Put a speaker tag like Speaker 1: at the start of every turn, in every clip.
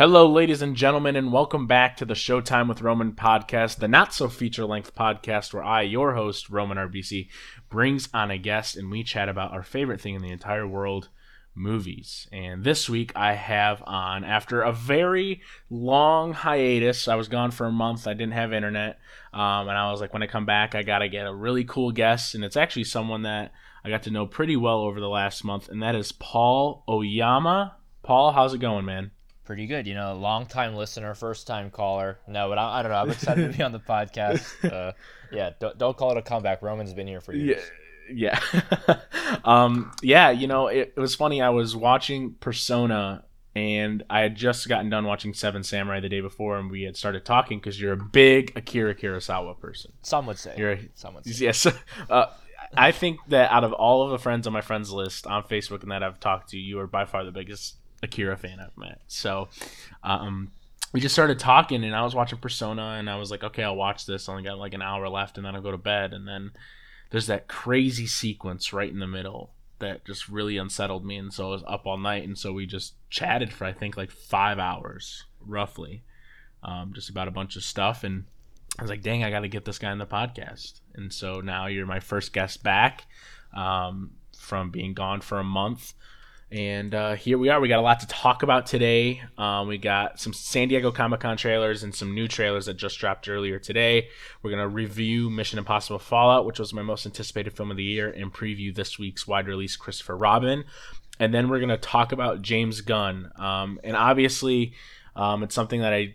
Speaker 1: Hello, ladies and gentlemen, and welcome back to the Showtime with Roman podcast, the not so feature length podcast where I, your host, Roman Arbisi, brings on a guest and we chat about our favorite thing in the entire world movies. And this week I have on, after a very long hiatus, I was gone for a month, I didn't have internet, um, and I was like, when I come back, I gotta get a really cool guest, and it's actually someone that I got to know pretty well over the last month, and that is Paul Oyama. Paul, how's it going, man?
Speaker 2: Pretty good. You know, long time listener, first time caller. No, but I, I, don't know. I'm excited to be on the podcast. Uh, yeah, don't, don't call it a comeback. Roman's been here for years.
Speaker 1: Yeah, yeah, um, yeah. You know, it, it was funny. I was watching Persona, and I had just gotten done watching Seven Samurai the day before, and we had started talking because you're a big Akira Kurosawa person.
Speaker 2: Some would say.
Speaker 1: You're
Speaker 2: a,
Speaker 1: Some would say. Yes. Uh, I think that out of all of the friends on my friends list on Facebook and that I've talked to, you are by far the biggest Akira fan I've met. So, um, we just started talking, and I was watching Persona, and I was like, okay, I'll watch this. I only got like an hour left, and then I'll go to bed. And then there's that crazy sequence right in the middle that just really unsettled me, and so I was up all night, and so we just chatted for I think like five hours roughly, um, just about a bunch of stuff, and I was like, dang, I got to get this guy in the podcast, and so now you're my first guest back um, from being gone for a month. And uh, here we are. We got a lot to talk about today. Um, we got some San Diego Comic Con trailers and some new trailers that just dropped earlier today. We're going to review Mission Impossible Fallout, which was my most anticipated film of the year, and preview this week's wide release Christopher Robin. And then we're going to talk about James Gunn. Um, and obviously, um, it's something that I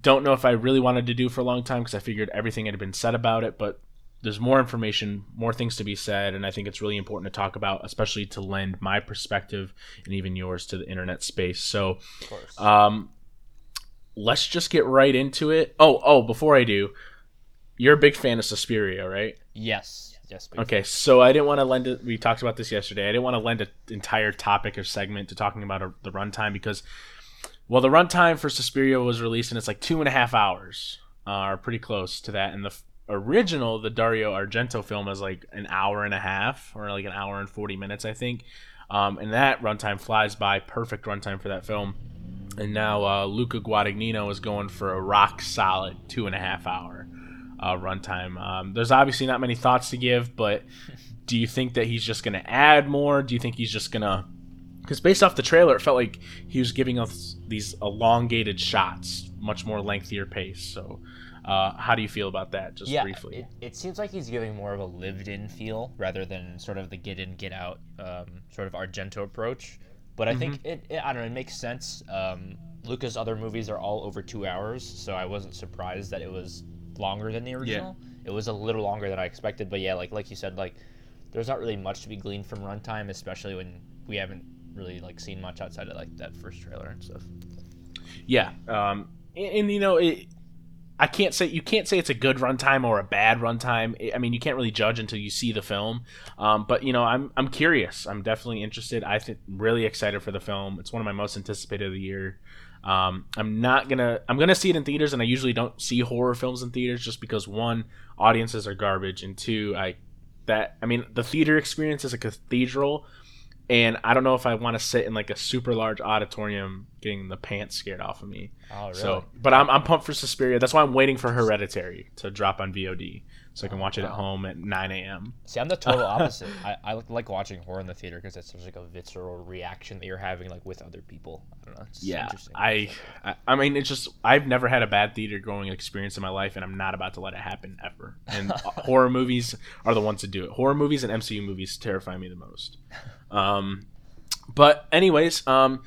Speaker 1: don't know if I really wanted to do for a long time because I figured everything had been said about it. But there's more information, more things to be said, and I think it's really important to talk about, especially to lend my perspective and even yours to the internet space. So, um, let's just get right into it. Oh, oh, before I do, you're a big fan of Suspiria, right?
Speaker 2: Yes. Yes.
Speaker 1: Okay, so I didn't want to lend it. We talked about this yesterday. I didn't want to lend an entire topic or segment to talking about a, the runtime because, well, the runtime for Suspiria was released and it's like two and a half hours, uh, or pretty close to that. And the original, the Dario Argento film, is like an hour and a half or like an hour and 40 minutes, I think. Um, and that runtime flies by, perfect runtime for that film. And now uh, Luca Guadagnino is going for a rock solid two and a half hour uh, runtime. Um, there's obviously not many thoughts to give, but do you think that he's just going to add more? Do you think he's just going to. Because based off the trailer, it felt like he was giving us these elongated shots, much more lengthier pace. So uh, how do you feel about that, just
Speaker 2: yeah,
Speaker 1: briefly?
Speaker 2: It, it seems like he's giving more of a lived-in feel rather than sort of the get-in, get-out um, sort of Argento approach. But I mm-hmm. think it, it, I don't know, it makes sense. Um, Luca's other movies are all over two hours, so I wasn't surprised that it was longer than the original. Yeah. It was a little longer than I expected, but yeah, like like you said, like there's not really much to be gleaned from runtime, especially when we haven't really like seen much outside of like that first trailer and stuff.
Speaker 1: Yeah, um, and, and you know it I can't say you can't say it's a good runtime or a bad runtime. I mean, you can't really judge until you see the film. Um, but you know, I'm I'm curious. I'm definitely interested. I think really excited for the film. It's one of my most anticipated of the year. Um, I'm not gonna I'm gonna see it in theaters, and I usually don't see horror films in theaters just because one, audiences are garbage, and two, I that I mean the theater experience is a cathedral and I don't know if I want to sit in like a super large auditorium getting the pants scared off of me. Oh, really? So, but I'm, I'm pumped for Suspiria. That's why I'm waiting for Hereditary to drop on VOD so I can watch it at oh. home at 9 a.m.
Speaker 2: See, I'm the total opposite. I, I like watching horror in the theater because it's such like a visceral reaction that you're having like with other people. I don't know. It's
Speaker 1: yeah, I, I, I mean, it's just I've never had a bad theater going experience in my life, and I'm not about to let it happen ever. And horror movies are the ones to do it. Horror movies and MCU movies terrify me the most. Um, but anyways, um,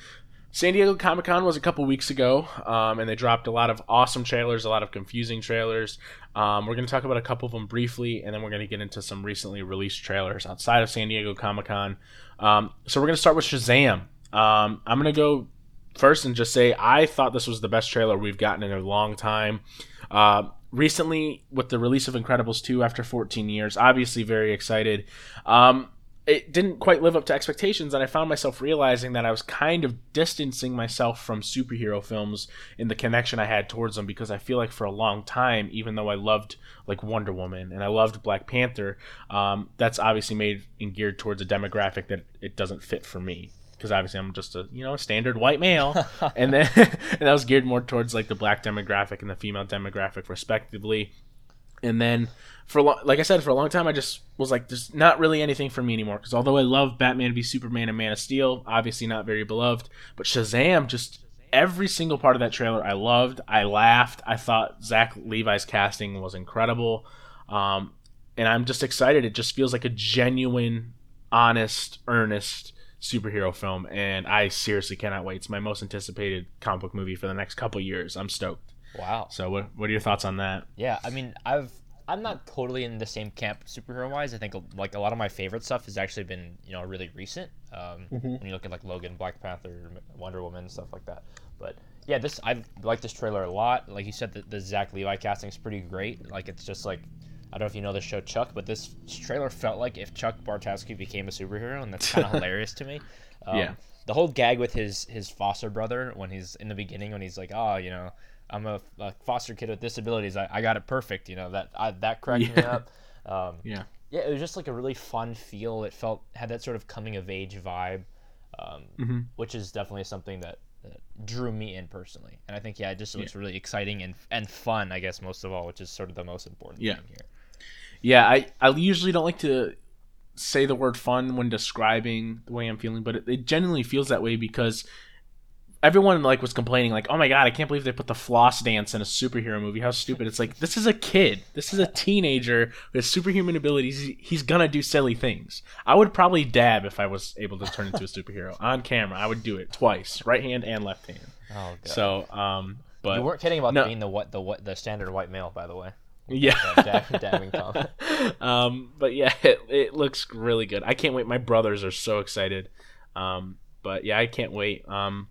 Speaker 1: San Diego Comic Con was a couple weeks ago, um, and they dropped a lot of awesome trailers, a lot of confusing trailers. Um, we're going to talk about a couple of them briefly, and then we're going to get into some recently released trailers outside of San Diego Comic Con. Um, so we're going to start with Shazam. Um, I'm going to go first and just say I thought this was the best trailer we've gotten in a long time. Uh, recently, with the release of Incredibles 2 after 14 years, obviously very excited. Um, it didn't quite live up to expectations and i found myself realizing that i was kind of distancing myself from superhero films in the connection i had towards them because i feel like for a long time even though i loved like wonder woman and i loved black panther um, that's obviously made and geared towards a demographic that it doesn't fit for me because obviously I'm just a you know standard white male, and then and that was geared more towards like the black demographic and the female demographic respectively. And then for lo- like I said, for a long time I just was like, there's not really anything for me anymore. Because although I love Batman v Superman and Man of Steel, obviously not very beloved, but Shazam just every single part of that trailer I loved. I laughed. I thought Zach Levi's casting was incredible. Um, and I'm just excited. It just feels like a genuine, honest, earnest superhero film, and I seriously cannot wait. It's my most anticipated comic book movie for the next couple years. I'm stoked.
Speaker 2: Wow.
Speaker 1: So, what what are your thoughts on that?
Speaker 2: Yeah, I mean, I've I'm not totally in the same camp superhero wise. I think like a lot of my favorite stuff has actually been you know really recent. Um, mm-hmm. When you look at like Logan, Black Panther, Wonder Woman, stuff like that. But yeah, this I like this trailer a lot. Like you said, the, the Zach Levi casting is pretty great. Like it's just like I don't know if you know the show Chuck, but this trailer felt like if Chuck Bartowski became a superhero, and that's kind of hilarious to me. Um, yeah. The whole gag with his his foster brother when he's in the beginning when he's like, oh, you know, I'm a, a foster kid with disabilities. I, I got it perfect. You know that I, that cracked yeah. me up. Um,
Speaker 1: yeah.
Speaker 2: Yeah, it was just like a really fun feel. It felt had that sort of coming of age vibe, um,
Speaker 1: mm-hmm.
Speaker 2: which is definitely something that, that, drew me in personally. And I think yeah, it just looks yeah. really exciting and and fun. I guess most of all, which is sort of the most important
Speaker 1: yeah.
Speaker 2: thing here.
Speaker 1: Yeah, I, I usually don't like to say the word fun when describing the way I'm feeling, but it, it genuinely feels that way because everyone like was complaining like, "Oh my god, I can't believe they put the floss dance in a superhero movie. How stupid!" It's like this is a kid. This is a teenager with superhuman abilities. He's gonna do silly things. I would probably dab if I was able to turn into a superhero on camera. I would do it twice, right hand and left hand.
Speaker 2: Oh god.
Speaker 1: So, um, but
Speaker 2: you weren't kidding about no, being the what the what the standard white male, by the way.
Speaker 1: Yeah. um, but yeah, it, it, looks really good. I can't wait. My brothers are so excited. Um, but yeah, I can't wait. Um,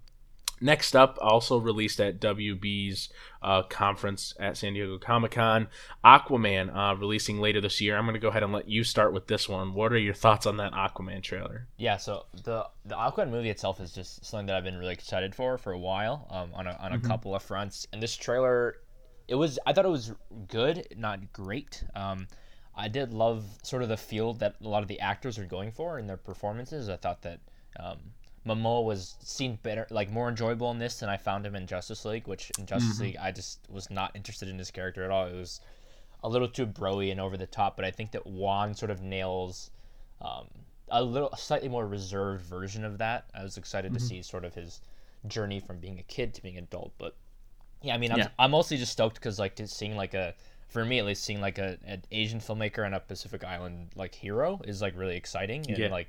Speaker 1: next up, also released at WB's uh, conference at San Diego Comic Con, Aquaman, uh, releasing later this year. I'm going to go ahead and let you start with this one. What are your thoughts on that Aquaman trailer?
Speaker 2: Yeah, so the the Aquaman movie itself is just something that I've been really excited for for a while um, on a, on a mm-hmm. couple of fronts. And this trailer it was I thought it was good, not great. Um, I did love sort of the feel that a lot of the actors are going for in their performances. I thought that um, Momoa was seen better, like more enjoyable in this than I found him in Justice League. Which in Justice mm-hmm. League, I just was not interested in his character at all. It was a little too broy and over the top. But I think that Wan sort of nails um, a little, slightly more reserved version of that. I was excited mm-hmm. to see sort of his journey from being a kid to being an adult, but yeah, I mean, I'm, yeah. I'm mostly just stoked because like seeing like a for me at least seeing like a an Asian filmmaker and a Pacific Island like hero is like really exciting and yeah. like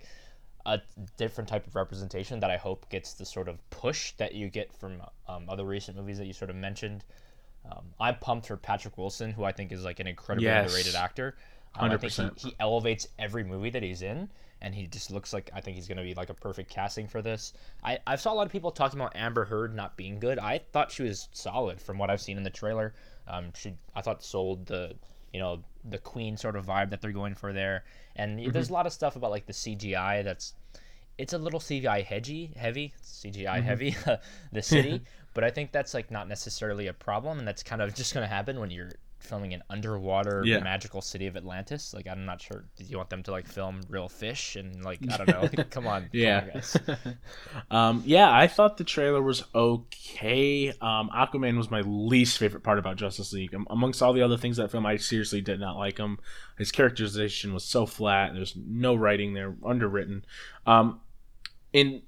Speaker 2: a different type of representation that I hope gets the sort of push that you get from um, other recent movies that you sort of mentioned. Um, I'm pumped for Patrick Wilson, who I think is like an incredibly yes. underrated actor. Um, I think he, he elevates every movie that he's in and he just looks like I think he's going to be like a perfect casting for this. I I saw a lot of people talking about Amber Heard not being good. I thought she was solid from what I've seen in the trailer. Um, she I thought sold the you know the queen sort of vibe that they're going for there. And mm-hmm. there's a lot of stuff about like the CGI that's it's a little CGI hedgy heavy CGI mm-hmm. heavy, the city. but I think that's like not necessarily a problem, and that's kind of just going to happen when you're filming an underwater yeah. magical city of Atlantis. Like I'm not sure. Did you want them to like film real fish and like I don't know? Like, come on,
Speaker 1: yeah, come on, um, yeah. I thought the trailer was okay. Um, Aquaman was my least favorite part about Justice League. Um, amongst all the other things that film, I seriously did not like him. His characterization was so flat. There's no writing there, underwritten. Um, in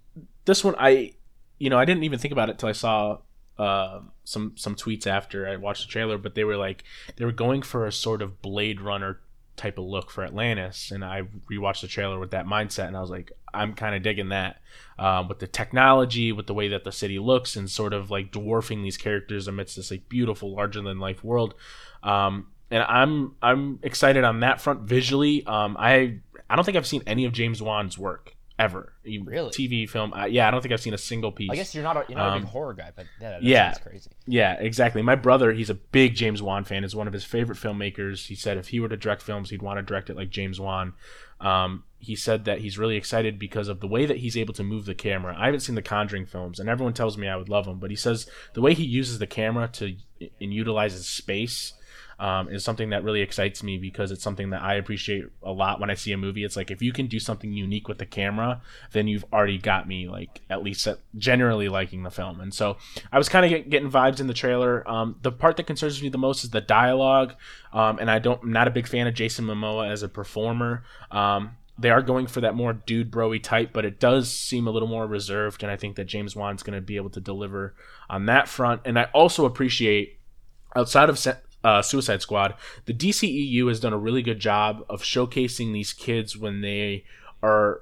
Speaker 1: this one, I, you know, I didn't even think about it till I saw uh, some some tweets after I watched the trailer, but they were like they were going for a sort of Blade Runner type of look for Atlantis, and I rewatched the trailer with that mindset, and I was like, I'm kind of digging that um, with the technology, with the way that the city looks, and sort of like dwarfing these characters amidst this like beautiful, larger than life world. Um, and I'm I'm excited on that front visually. Um, I I don't think I've seen any of James Wan's work ever.
Speaker 2: Really?
Speaker 1: TV film. Uh, yeah, I don't think I've seen a single piece.
Speaker 2: I guess you're not a, you're not um, a big um, horror guy, but yeah, that
Speaker 1: yeah,
Speaker 2: crazy.
Speaker 1: Yeah, exactly. My brother, he's a big James Wan fan. Is one of his favorite filmmakers. He said if he were to direct films, he'd want to direct it like James Wan. Um, he said that he's really excited because of the way that he's able to move the camera. I haven't seen the Conjuring films, and everyone tells me I would love them, but he says the way he uses the camera to and utilizes space um, is something that really excites me because it's something that I appreciate a lot when I see a movie. It's like if you can do something unique with the camera, then you've already got me like at least generally liking the film. And so I was kind of get, getting vibes in the trailer. Um, the part that concerns me the most is the dialogue, um, and I don't I'm not a big fan of Jason Momoa as a performer. Um, they are going for that more dude broy type, but it does seem a little more reserved, and I think that James Wan's going to be able to deliver on that front. And I also appreciate outside of uh, Suicide Squad, the DCEU has done a really good job of showcasing these kids when they are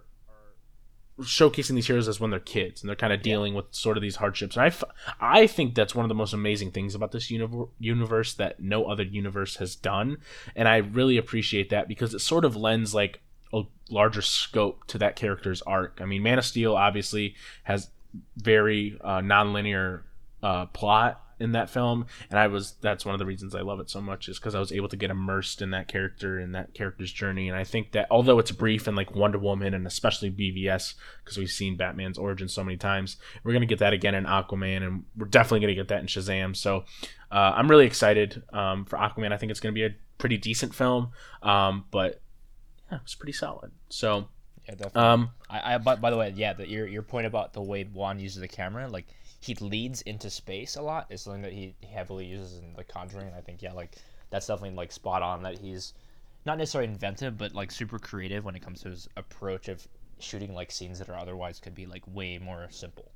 Speaker 1: showcasing these heroes as when they're kids and they're kind of dealing yeah. with sort of these hardships. And I, f- I think that's one of the most amazing things about this uni- universe that no other universe has done. And I really appreciate that because it sort of lends like a larger scope to that character's arc. I mean, Man of Steel obviously has very uh, non-linear uh, plot in that film and i was that's one of the reasons i love it so much is because i was able to get immersed in that character and that character's journey and i think that although it's brief and like wonder woman and especially bvs because we've seen batman's origin so many times we're going to get that again in aquaman and we're definitely going to get that in shazam so uh, i'm really excited um, for aquaman i think it's going to be a pretty decent film um, but yeah it's pretty solid so
Speaker 2: yeah, definitely. Um, I, I by, by the way, yeah, the, your your point about the way Wan uses the camera, like he leads into space a lot is something that he heavily uses in The Conjuring. And I think yeah, like that's definitely like spot on. That he's not necessarily inventive, but like super creative when it comes to his approach of shooting like scenes that are otherwise could be like way more simple.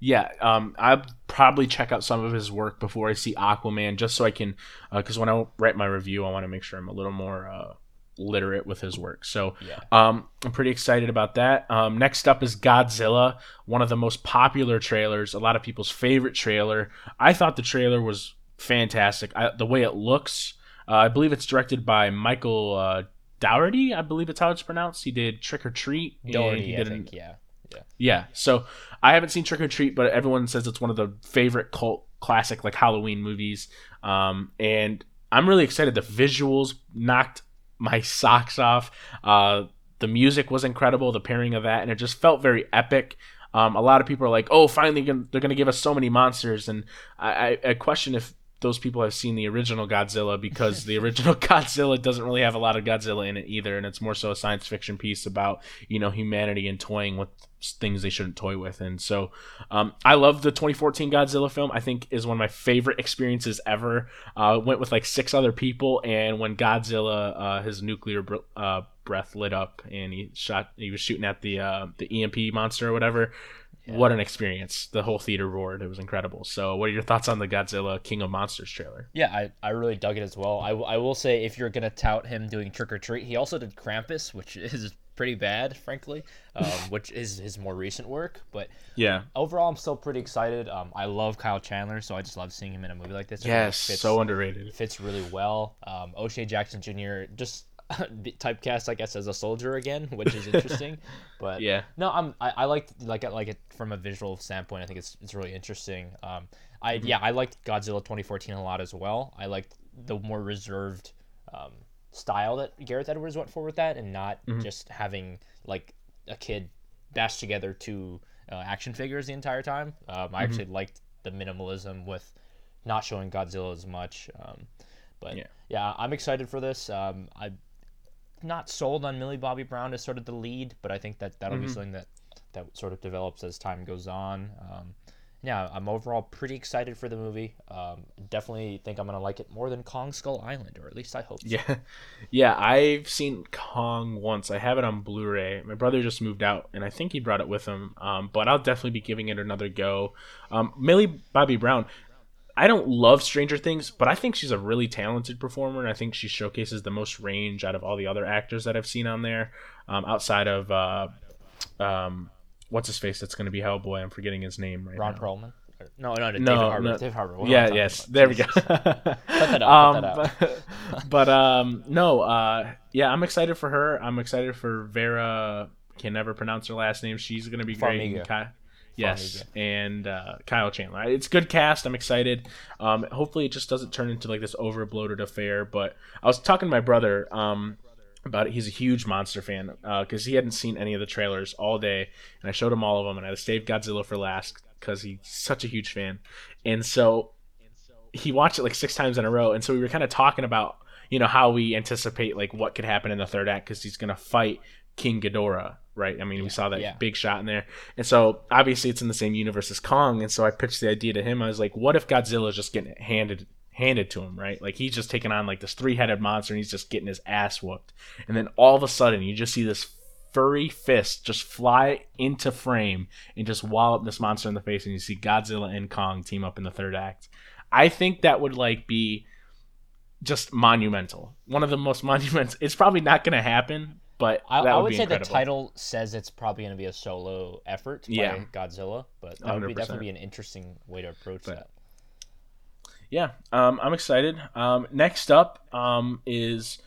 Speaker 1: Yeah, um, I'll probably check out some of his work before I see Aquaman, just so I can, because uh, when I write my review, I want to make sure I'm a little more uh, literate with his work. So yeah. um, I'm pretty excited about that. Um, next up is Godzilla, one of the most popular trailers, a lot of people's favorite trailer. I thought the trailer was fantastic. I, the way it looks, uh, I believe it's directed by Michael uh, Dougherty. I believe it's how it's pronounced. He did Trick or Treat.
Speaker 2: Dougherty, I think, yeah.
Speaker 1: Yeah. Yeah. So I haven't seen Trick or Treat, but everyone says it's one of the favorite cult classic like Halloween movies. Um, and I'm really excited. The visuals knocked my socks off. Uh, the music was incredible, the pairing of that, and it just felt very epic. Um, a lot of people are like, "Oh, finally, they're going to give us so many monsters," and I, I, question if those people have seen the original Godzilla because the original Godzilla doesn't really have a lot of Godzilla in it either, and it's more so a science fiction piece about you know humanity and toying with things they shouldn't toy with. And so, um, I love the 2014 Godzilla film. I think is one of my favorite experiences ever. Uh, went with like six other people, and when Godzilla uh, his nuclear br- uh, breath lit up and he shot, he was shooting at the uh, the EMP monster or whatever yeah. what an experience. The whole theater roared. It was incredible. So, what are your thoughts on the Godzilla King of Monsters trailer?
Speaker 2: Yeah, I, I really dug it as well. I, I will say, if you're going to tout him doing Trick or Treat, he also did Krampus, which is pretty bad, frankly, um, which is his more recent work. But
Speaker 1: yeah,
Speaker 2: overall, I'm still pretty excited. Um, I love Kyle Chandler, so I just love seeing him in a movie like this.
Speaker 1: Yes, fits, so underrated.
Speaker 2: Fits really well. Um, O'Shea Jackson Jr. just typecast, I guess, as a soldier again, which is interesting. but
Speaker 1: yeah,
Speaker 2: no, I'm I, I like like like it from a visual standpoint. I think it's it's really interesting. Um, I mm-hmm. yeah, I liked Godzilla 2014 a lot as well. I liked the more reserved um, style that Gareth Edwards went for with that, and not mm-hmm. just having like a kid bash together two uh, action figures the entire time. Um, I mm-hmm. actually liked the minimalism with not showing Godzilla as much. Um, but yeah. yeah, I'm excited for this. Um, I not sold on Millie Bobby Brown as sort of the lead, but I think that that'll mm-hmm. be something that that sort of develops as time goes on. Um, yeah, I'm overall pretty excited for the movie. Um, definitely think I'm gonna like it more than Kong Skull Island, or at least I hope. So.
Speaker 1: Yeah, yeah. I've seen Kong once. I have it on Blu-ray. My brother just moved out, and I think he brought it with him. Um, but I'll definitely be giving it another go. Um, Millie Bobby Brown. I don't love Stranger Things, but I think she's a really talented performer, and I think she showcases the most range out of all the other actors that I've seen on there, um, outside of uh, um, what's his face that's going to be Hellboy. I'm forgetting his name right now.
Speaker 2: Ron
Speaker 1: now.
Speaker 2: Perlman. No, no, no, David Harbour. No. David Harbour.
Speaker 1: Yeah, yes. About? There we go. cut that out. Um, cut that out. but, um, no, uh, yeah, I'm excited for her. I'm excited for Vera. Can never pronounce her last name. She's going to be Farmiga. great. Yes, and uh, Kyle Chandler. It's good cast. I'm excited. Um, hopefully, it just doesn't turn into like this overbloated affair. But I was talking to my brother um, about it. He's a huge monster fan because uh, he hadn't seen any of the trailers all day, and I showed him all of them. And I saved Godzilla for last because he's such a huge fan. And so he watched it like six times in a row, and so we were kind of talking about you know how we anticipate like what could happen in the third act because he's gonna fight King Ghidorah, right? I mean, we saw that
Speaker 2: yeah.
Speaker 1: big shot in there, and so obviously it's in the same universe as Kong, and so I pitched the idea to him. I was like, what if Godzilla's just getting handed handed to him, right? Like he's just taking on like this three headed monster, and he's just getting his ass whooped, and then all of a sudden you just see this furry fist just fly into frame and just wallop this monster in the face and you see Godzilla and Kong team up in the third act. I think that would like be just monumental. One of the most monumental. It's probably not going to happen, but
Speaker 2: I, I
Speaker 1: would,
Speaker 2: would say
Speaker 1: incredible.
Speaker 2: the title says it's probably going to be a solo effort
Speaker 1: Yeah.
Speaker 2: by Godzilla, but that would be definitely be an interesting way to approach
Speaker 1: But-
Speaker 2: that.
Speaker 1: Yeah, um, I'm excited. Um, next up um, is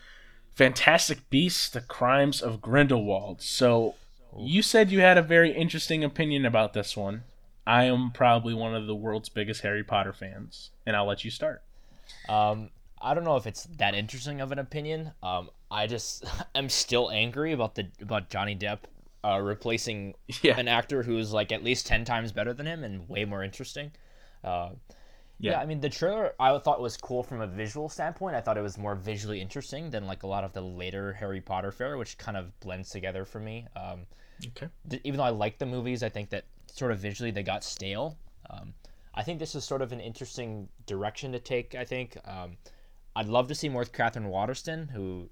Speaker 1: Fantastic Beasts: The Crimes of Grindelwald. So you said you had a very interesting opinion about this one. I am probably one of the world's biggest Harry Potter fans, and I'll let you start.
Speaker 2: Um, I don't know if it's that interesting of an opinion. Um, I just am still angry about the about Johnny Depp uh, replacing
Speaker 1: Yeah.
Speaker 2: an actor who's like at least ten times better than him and way more interesting. Uh, yeah.
Speaker 1: Yeah.
Speaker 2: I mean the trailer I thought was cool from a visual standpoint. I thought it was more visually interesting than like a lot of the later Harry Potter fare, which kind of blends together for me. Um,
Speaker 1: Okay.
Speaker 2: th- even though I like the movies, I think that sort of visually they got stale. Um, I think this is sort of an interesting direction to take. I think um, I'd love to see more Catherine Waterston, who,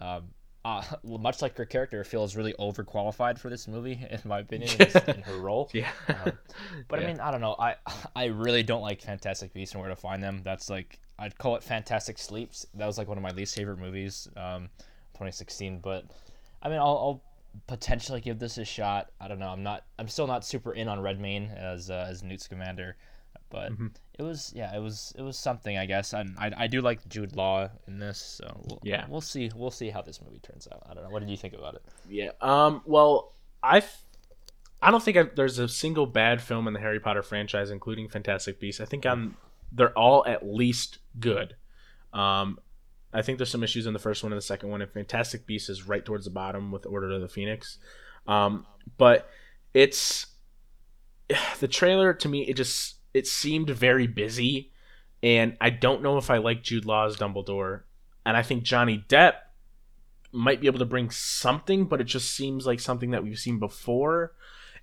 Speaker 2: um, uh, much like her character, feels really overqualified for this movie, in my opinion, in, in her role.
Speaker 1: Yeah.
Speaker 2: Um, but I mean, I don't know. I I really don't like Fantastic Beasts and Where to Find Them. That's like I'd call it Fantastic Sleeps. That was like one of my least favorite movies, um, 2016. But I mean, I'll, I'll potentially give this a shot. I don't know. I'm not. I'm still not super in on Redmayne as uh, as Newt Scamander, but
Speaker 1: Mm-hmm.
Speaker 2: it was yeah, it was it was something I guess. And I, I do like Jude Law in this, so we'll,
Speaker 1: Yeah.
Speaker 2: we'll see we'll see how this movie turns out. I don't know. What did you think about it?
Speaker 1: Yeah. Um. Well, I, I don't think i there's a single bad film in the Harry Potter franchise, including Fantastic Beasts. I think I'm. They're all at least good. Um, I think there's some issues in the first one and the second one, and Fantastic Beasts is right towards the bottom with Order of the Phoenix. Um, but it's the trailer to me. It just it seemed very busy, and I don't know if I like Jude Law's Dumbledore, and I think Johnny Depp might be able to bring something, but it just seems like something that we've seen before.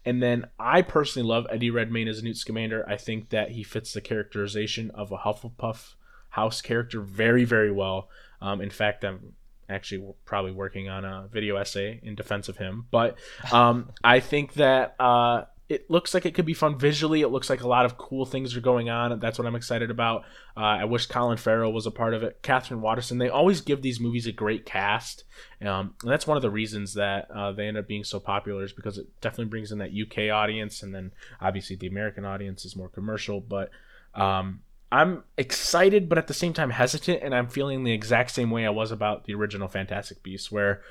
Speaker 1: And then I personally love Eddie Redmayne as a Newt Scamander. I think that he fits the characterization of a Hufflepuff house character very, very well. Um, in fact, I'm actually probably working on a video essay in defense of him. But um, I think that uh, it looks like it could be fun visually. It looks like a lot of cool things are going on. That's what I'm excited about. Uh, I wish Colin Farrell was a part of it. Catherine Waterston. They always give these movies a great cast, um, and that's one of the reasons that uh, they end up being so popular is because it definitely brings in that UK audience, and then obviously the American audience is more commercial. But um, I'm excited, but at the same time hesitant, and I'm feeling the exact same way I was about the original Fantastic Beasts, where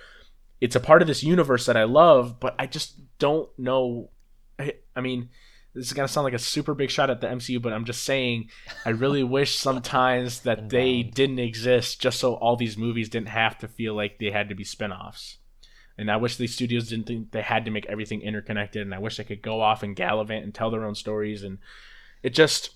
Speaker 1: it's a part of this universe that I love, but I just don't know. I, I mean, this is gonna sound like a super big shot at the MCU, but I'm just saying, I really wish sometimes that they didn't exist, just so all these movies didn't have to feel like they had to be spin-offs. And I wish these studios didn't think they had to make everything interconnected, and I wish they could go off and gallivant and tell their own stories. And it just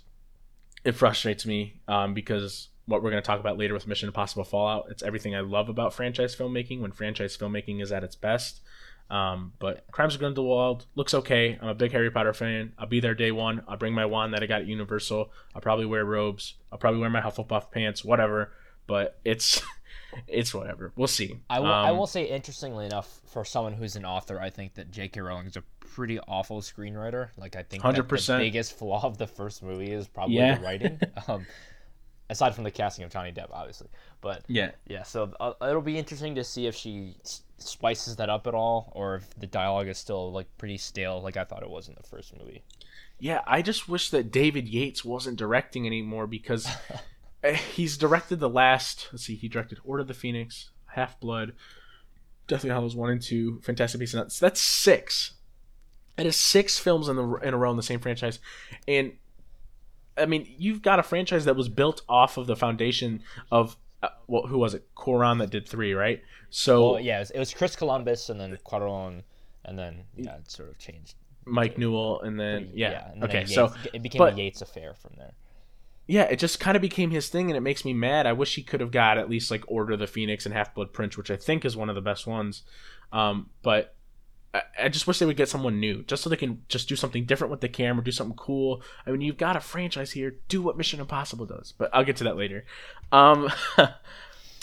Speaker 1: it frustrates me um, because what we're going to talk about later with Mission Impossible Fallout, it's everything I love about franchise filmmaking when franchise filmmaking is at its best. Um, but Crimes of Grindelwald looks okay. I'm a big Harry Potter fan. I'll be there day one. I'll bring my wand that I got at Universal. I'll probably wear robes. I'll probably wear my Hufflepuff pants, whatever. But it's it's whatever. We'll see.
Speaker 2: I will, I
Speaker 1: Um,
Speaker 2: will say, interestingly enough, for someone who's an author, I think that J.K. Rowling is a pretty awful screenwriter. Like, I think that the
Speaker 1: 100%.
Speaker 2: biggest flaw of the first movie is probably
Speaker 1: Yeah.
Speaker 2: the writing. um, aside from the casting of Johnny Depp, obviously. But
Speaker 1: Yeah.
Speaker 2: yeah, so uh, it'll be interesting to see if she s- spices that up at all, or if the dialogue is still like pretty stale, like I thought it was in the first movie.
Speaker 1: Yeah, I just wish that David Yates wasn't directing anymore because eh, he's directed the last. Let's see, he directed Order of the Phoenix, Half Blood, Deathly Hallows one and two, Fantastic Beasts and Nuts. That's six. That is six films in the in a row in the same franchise, and I mean you've got a franchise that was built off of the foundation of uh, well, who was it? Cuarón that did three, right? So
Speaker 2: Well, yeah, it was, it was Chris Columbus and then Cuarón, and then yeah, it sort of changed.
Speaker 1: Mike Newell, and then yeah,
Speaker 2: and then
Speaker 1: okay,
Speaker 2: Yates,
Speaker 1: so
Speaker 2: it became
Speaker 1: but-
Speaker 2: a Yates affair from there.
Speaker 1: yeah, it just kind of became his thing, and it makes me mad. I wish he could have got at least like Order of the Phoenix and Half Blood Prince, which I think is one of the best ones. Um, but I, just wish they would get someone new, just so they can just do something different with the camera, do something cool. I mean, you've got a franchise here, do what Mission Impossible does. But I'll get to that later. Um,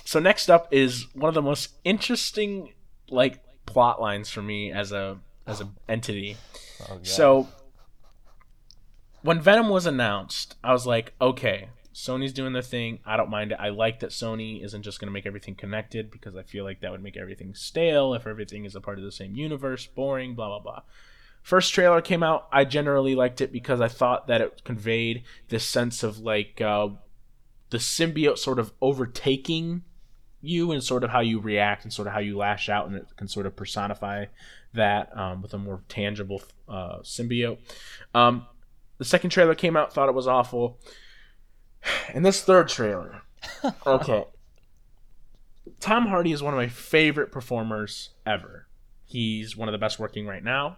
Speaker 1: so next up is one of the most interesting like plot lines for me as a as an entity.
Speaker 2: Oh,
Speaker 1: So when Venom was announced, I was like, okay, Sony's doing their thing. I don't mind it. I like that Sony isn't just going to make everything connected because I feel like that would make everything stale if everything is a part of the same universe, boring, blah, blah, blah. First trailer came out. I generally liked it because I thought that it conveyed this sense of like uh, the symbiote sort of overtaking you and sort of how you react and sort of how you lash out, and it can sort of personify that um, with a more tangible uh, symbiote. Um, the second trailer came out, thought it was awful. And this third trailer, okay. Tom Hardy is one of my favorite performers ever. He's one of the best working right now.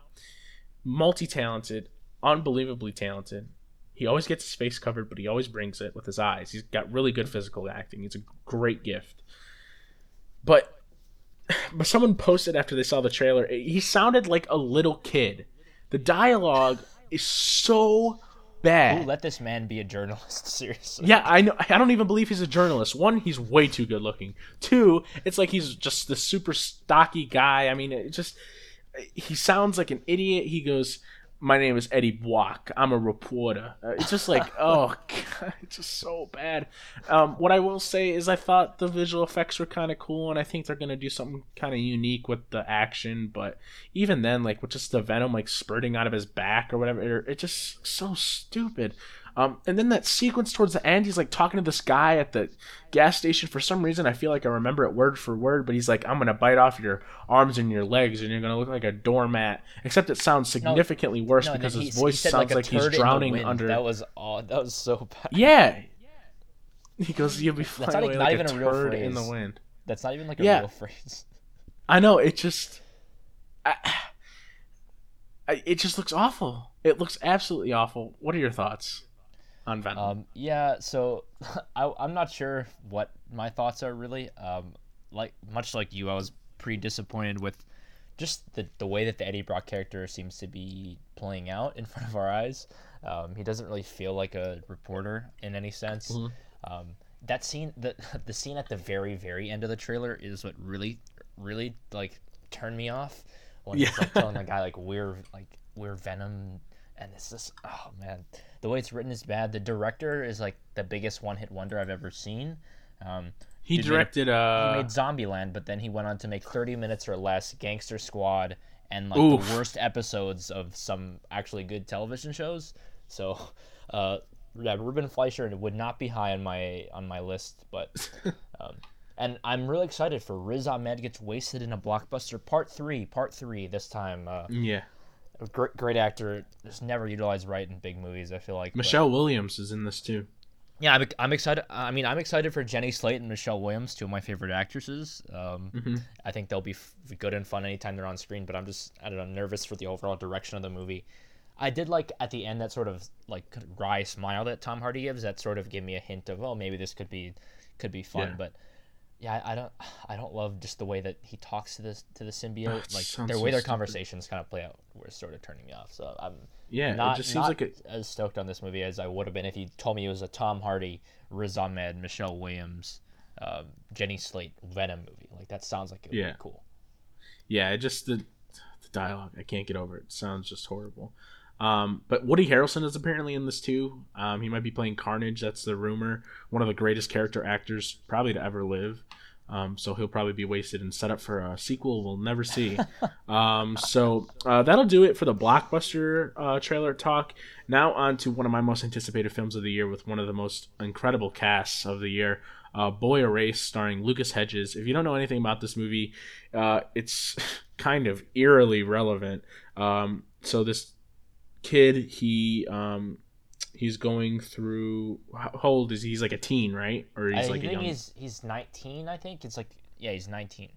Speaker 1: Multi talented, unbelievably talented. He always gets his face covered, but he always brings it with his eyes. He's got really good physical acting. It's a great gift. But but someone posted after they saw the trailer, he sounded like a little kid. The dialogue is so bad.
Speaker 2: Who let this man be a journalist? Seriously.
Speaker 1: Yeah, I know. I don't even believe he's a journalist. One, he's way too good looking. Two, it's like he's just the super stocky guy. I mean, it just he sounds like an idiot. He goes, "My name is Eddie Brock. I'm a reporter." Uh, it's just like, oh, God, it's just so bad. Um, what I will say is, I thought the visual effects were kind of cool, and I think they're gonna do something kind of unique with the action. But even then, like with just the venom like spurting out of his back or whatever, it, it just so stupid. Um, and then that sequence towards the end, he's like talking to this guy at the gas station. For some reason, I feel like I remember it word for word, but he's like, "I'm gonna bite off your arms and your legs, and you're gonna look like a doormat." Except it sounds significantly worse
Speaker 2: No,
Speaker 1: because his voice sounds
Speaker 2: a
Speaker 1: like, he's
Speaker 2: turd in the
Speaker 1: drowning under.
Speaker 2: That was all. That was so bad.
Speaker 1: Yeah. He goes, "You'll be flying
Speaker 2: not
Speaker 1: away
Speaker 2: not
Speaker 1: like
Speaker 2: even
Speaker 1: a
Speaker 2: a real
Speaker 1: turd in the wind."
Speaker 2: That's not even like a
Speaker 1: Yeah.
Speaker 2: real phrase.
Speaker 1: I know it just, I, it just looks awful. It looks absolutely awful. What are your thoughts on Venom?
Speaker 2: Um, yeah, so I, I'm not sure what my thoughts are really. Um, like much like you, I was pretty disappointed with just the the way that the Eddie Brock character seems to be playing out in front of our eyes. Um, he doesn't really feel like a reporter in any sense. Um, that scene, the the scene at the very very end of the trailer is what really really like turned me off when he's like telling the guy like we're like we're Venom and it's just oh man the way it's written is bad. The director is like the biggest one hit wonder I've ever seen. Um,
Speaker 1: he
Speaker 2: made a-
Speaker 1: directed.
Speaker 2: he
Speaker 1: uh,
Speaker 2: made Zombieland, but then he went on to make 30 minutes or less, Gangster Squad, and like
Speaker 1: Oof.
Speaker 2: the worst episodes of some actually good television shows. So, uh, yeah, Ruben Fleischer would not be high on my on my list, but um, and I'm really excited for Riz Ahmed gets wasted in a blockbuster part three, part three this time. Uh,
Speaker 1: yeah.
Speaker 2: A great great actor, just never utilized right in big movies. I feel like but-
Speaker 1: Michelle Williams is in this too.
Speaker 2: yeah, I'm, I'm excited. I mean, I'm excited for Jenny Slate and Michelle Williams, two of my favorite actresses. Um,
Speaker 1: Mm-hmm.
Speaker 2: I think they'll be f- good and fun anytime they're on screen. But I'm just, I don't know, nervous for the overall direction of the movie. I did like at the end that sort of like wry smile that Tom Hardy gives. That sort of gave me a hint of, oh, maybe this could be, could be fun.
Speaker 1: Yeah.
Speaker 2: But yeah, I, I don't, I don't love just the way that he talks to this to the symbiote.
Speaker 1: it
Speaker 2: like
Speaker 1: sounds
Speaker 2: their
Speaker 1: so
Speaker 2: way their
Speaker 1: stupid.
Speaker 2: conversations kind of play out were sort of turning me off. So I'm
Speaker 1: Yeah,
Speaker 2: not,
Speaker 1: it just seems
Speaker 2: not
Speaker 1: like it.
Speaker 2: as stoked on this movie as I would have been if you told me it was a Tom Hardy, Riz Ahmed, Michelle Williams, um, Jenny Slate Venom movie. Like that sounds like it would
Speaker 1: Yeah.
Speaker 2: be cool.
Speaker 1: Yeah, it just the the dialogue. I can't get over it. it sounds just horrible. Um, but Woody Harrelson is apparently in this too. Um, he might be playing Carnage. That's the rumor. One of the greatest character actors probably to ever live. Um, so he'll probably be wasted and set up for a sequel we'll never see. um, so uh, that'll do it for the blockbuster uh, trailer talk. Now on to one of my most anticipated films of the year with one of the most incredible casts of the year. Uh, Boy Erased, starring Lucas Hedges. If you don't know anything about this movie, uh, it's kind of eerily relevant. Um, so this kid, he um, he's going through. How old is he? He's like a teen, right? Or he's
Speaker 2: I
Speaker 1: like a
Speaker 2: think
Speaker 1: young.
Speaker 2: he's he's 19. I think it's like yeah, he's 19.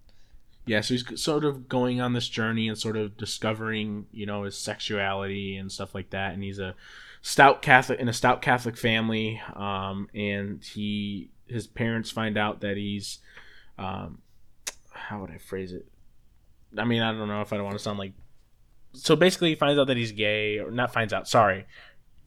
Speaker 1: yeah, so he's sort of going on this journey and sort of discovering, you know, his sexuality and stuff like that. And he's a stout Catholic in a stout Catholic family, um, and he his parents find out that he's, um, how would I phrase it? I mean, I don't know if I don't want to sound like. So basically, he finds out that he's gay, or not finds out. Sorry.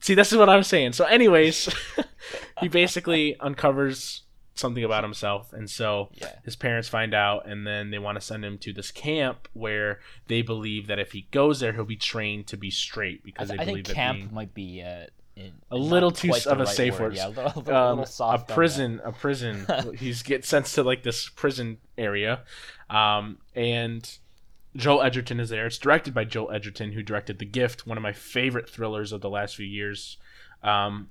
Speaker 1: See, this is what I'm saying. So, anyways, he basically uncovers something about himself and so
Speaker 2: Yeah.
Speaker 1: his parents find out and then they want to send him to this camp where they believe that if he goes there he'll be trained to be straight
Speaker 2: I,
Speaker 1: because
Speaker 2: th-
Speaker 1: they
Speaker 2: I
Speaker 1: believe
Speaker 2: think
Speaker 1: that
Speaker 2: camp
Speaker 1: being
Speaker 2: might be uh, in,
Speaker 1: A little too
Speaker 2: quite
Speaker 1: s-
Speaker 2: the
Speaker 1: of a
Speaker 2: right
Speaker 1: safe
Speaker 2: word. Yeah, a little, a little,
Speaker 1: um, a prison a prison he's get sent to like this prison area um, and joel edgerton is there. It's directed by joel edgerton who directed the gift one of my favorite thrillers of the last few years. Um,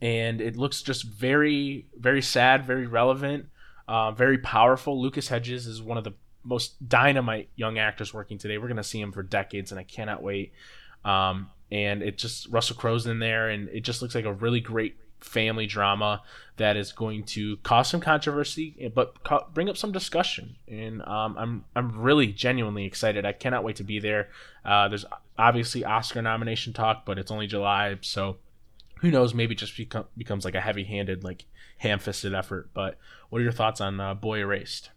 Speaker 1: and it looks just very very sad very relevant uh, very powerful. Lucas hedges is one of the most dynamite young actors working today. We're going to see him for decades and i cannot wait. Um, and it just Russell Crowe's in there, and it just looks like a really great family drama that is going to cause some controversy, but co- bring up some discussion. And um, I'm I'm really genuinely excited. I cannot wait to be there. Uh, there's obviously Oscar nomination talk, but it's only July, so who knows? Maybe just become, becomes like a heavy-handed, like ham-fisted effort. But what are your thoughts on uh, Boy Erased?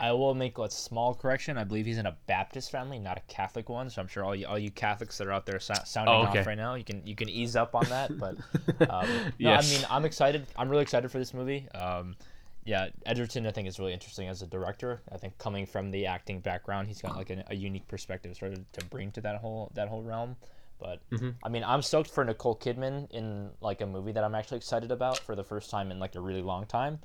Speaker 2: I will make a small correction. I believe he's in a Baptist family, not a Catholic one. So I'm sure all you all you Catholics that are out there sou- sounding
Speaker 1: Oh, okay.
Speaker 2: off right now, you can you can ease up on that. But um, no,
Speaker 1: Yes.
Speaker 2: I mean I'm excited. I'm really excited for this movie. Um, yeah, Edgerton I think is really interesting as a director. I think coming from the acting background, he's got like a, a unique perspective sort of to bring to that whole that whole realm. But
Speaker 1: Mhm.
Speaker 2: I mean, I'm stoked for Nicole Kidman in like a movie that I'm actually excited about for the first time in like a really long time.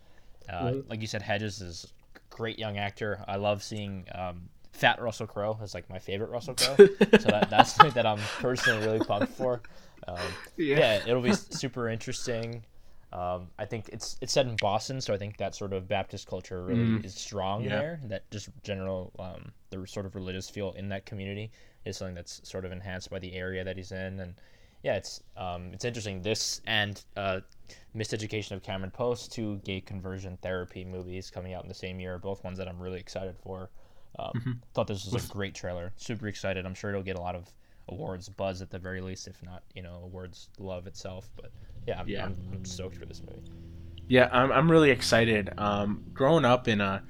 Speaker 2: Uh,
Speaker 1: Mhm.
Speaker 2: Like you said, Hedges is great young actor. I love seeing um, Fat Russell Crowe as like my favorite Russell Crowe. so that, that's something that I'm personally really pumped for. Um, yeah. it'll be super interesting. Um, I think it's it's set in Boston, so I think that sort of Baptist culture really
Speaker 1: Mm.
Speaker 2: is strong
Speaker 1: Yeah.
Speaker 2: there. That just general um, the sort of religious feel in that community is something that's sort of enhanced by the area that he's in, and yeah, it's um, it's interesting. This and uh, Miseducation of Cameron Post, two gay conversion therapy movies coming out in the same year, both ones that I'm really excited for. Um,
Speaker 1: Mm-hmm.
Speaker 2: Thought this was a great trailer. Super excited. I'm sure it'll get a lot of awards buzz at the very least, if not you know awards love itself. But yeah, I'm,
Speaker 1: Yeah.
Speaker 2: I'm, I'm stoked for this movie.
Speaker 1: Yeah, I'm, I'm really excited. Um, growing up in a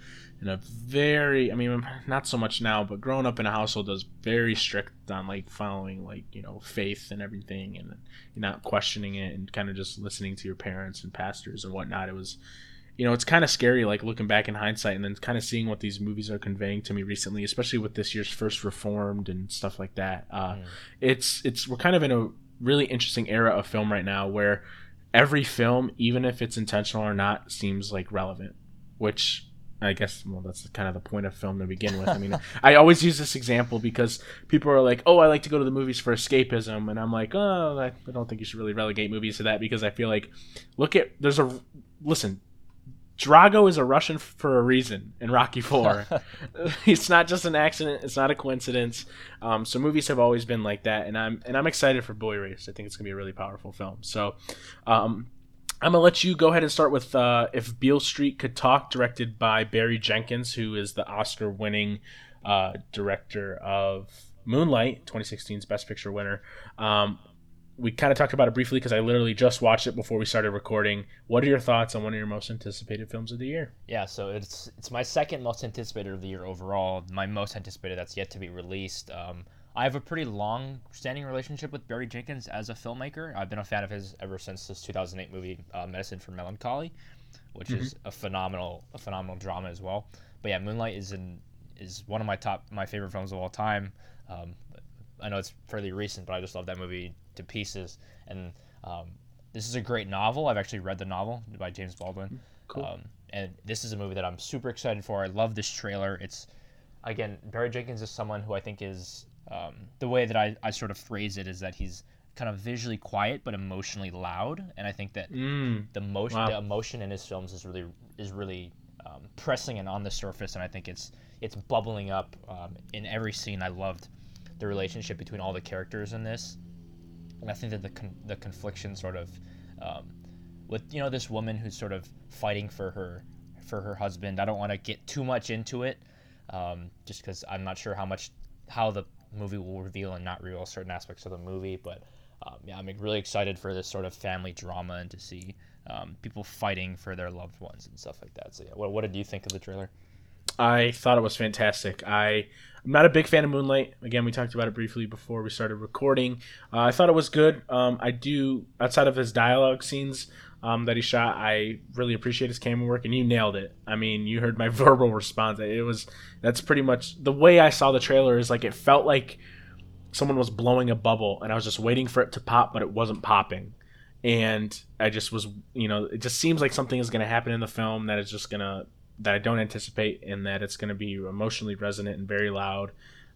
Speaker 1: in a very, I mean, not so much now, but growing up in a household that's very strict on like following like you know faith and everything, and not questioning it and kind of just listening to your parents and pastors and whatnot. It was, you know, it's kind of scary like looking back in hindsight and then kind of seeing what these movies are conveying to me recently, especially with this year's first Reformed and stuff like that. Uh. It's it's we're kind of in a really interesting era of film right now where every film, even if it's intentional or not, seems like relevant. Which I guess, well, that's kind of the point of film to begin with. I mean, I always use this example because people are like, "Oh, I like to go to the movies for escapism," and I'm like, "Oh, I, I don't think you should really relegate movies to that because I feel like, look at there's a listen." Drago is a Russian for a reason in Rocky Four. it's not just an accident. It's not a coincidence. Um, so movies have always been like that, and I'm and I'm excited for Boy Erased. I think it's gonna be a really powerful film. So, um, I'm gonna let you go ahead and start with uh, "If Beale Street Could Talk," directed by Barry Jenkins, who is the Oscar-winning uh, director of Moonlight, 2016's Best Picture winner. Um, we kind of talked about it briefly because I literally just watched it before we started recording. What are your thoughts on one of your most anticipated films of the year?
Speaker 2: Yeah, so it's it's my second most anticipated of the year overall. My most anticipated that's yet to be released. Um, I have a pretty long-standing relationship with Barry Jenkins as a filmmaker. I've been a fan of his ever since his 2008 movie uh, Medicine for Melancholy, which is a phenomenal a phenomenal drama as well. But yeah, Moonlight is in is one of my top my favorite films of all time. Um, I know it's fairly recent, but I just love that movie to pieces. And um, this is a great novel. I've actually read the novel by James Baldwin.
Speaker 1: Cool.
Speaker 2: Um, and this is a movie that I'm super excited for. I love this trailer. It's again Barry Jenkins is someone who I think is um, the way that I, I sort of phrase it is that he's kind of visually quiet but emotionally loud, and I think that
Speaker 1: Mm,
Speaker 2: the motion
Speaker 1: Wow.
Speaker 2: the emotion in his films is really is really um, pressing and on the surface, and I think it's it's bubbling up um, in every scene. I loved the relationship between all the characters in this, and I think that the con- the confliction sort of um, with you know this woman who's sort of fighting for her for her husband. I don't want to get too much into it, um, just because I'm not sure how much how the movie will reveal and not reveal certain aspects of the movie. But um, yeah, I'm really excited for this sort of family drama and to see um, people fighting for their loved ones and stuff like that. So yeah, what, what did you think of the trailer?
Speaker 1: I thought it was fantastic. I I'm not a big fan of Moonlight. Again, we talked about it briefly before we started recording. Uh, I thought it was good. Um, I do outside of his dialogue scenes um, that he shot. I really appreciate his camera work, and you nailed it. I mean, you heard my verbal response. It was that's pretty much the way I saw the trailer. Is like it felt like someone was blowing a bubble, and I was just waiting for it to pop, but it wasn't popping. And I just was, you know, it just seems like something is going to happen in the film that is just going to that I don't anticipate, and that it's going to be emotionally resonant and very loud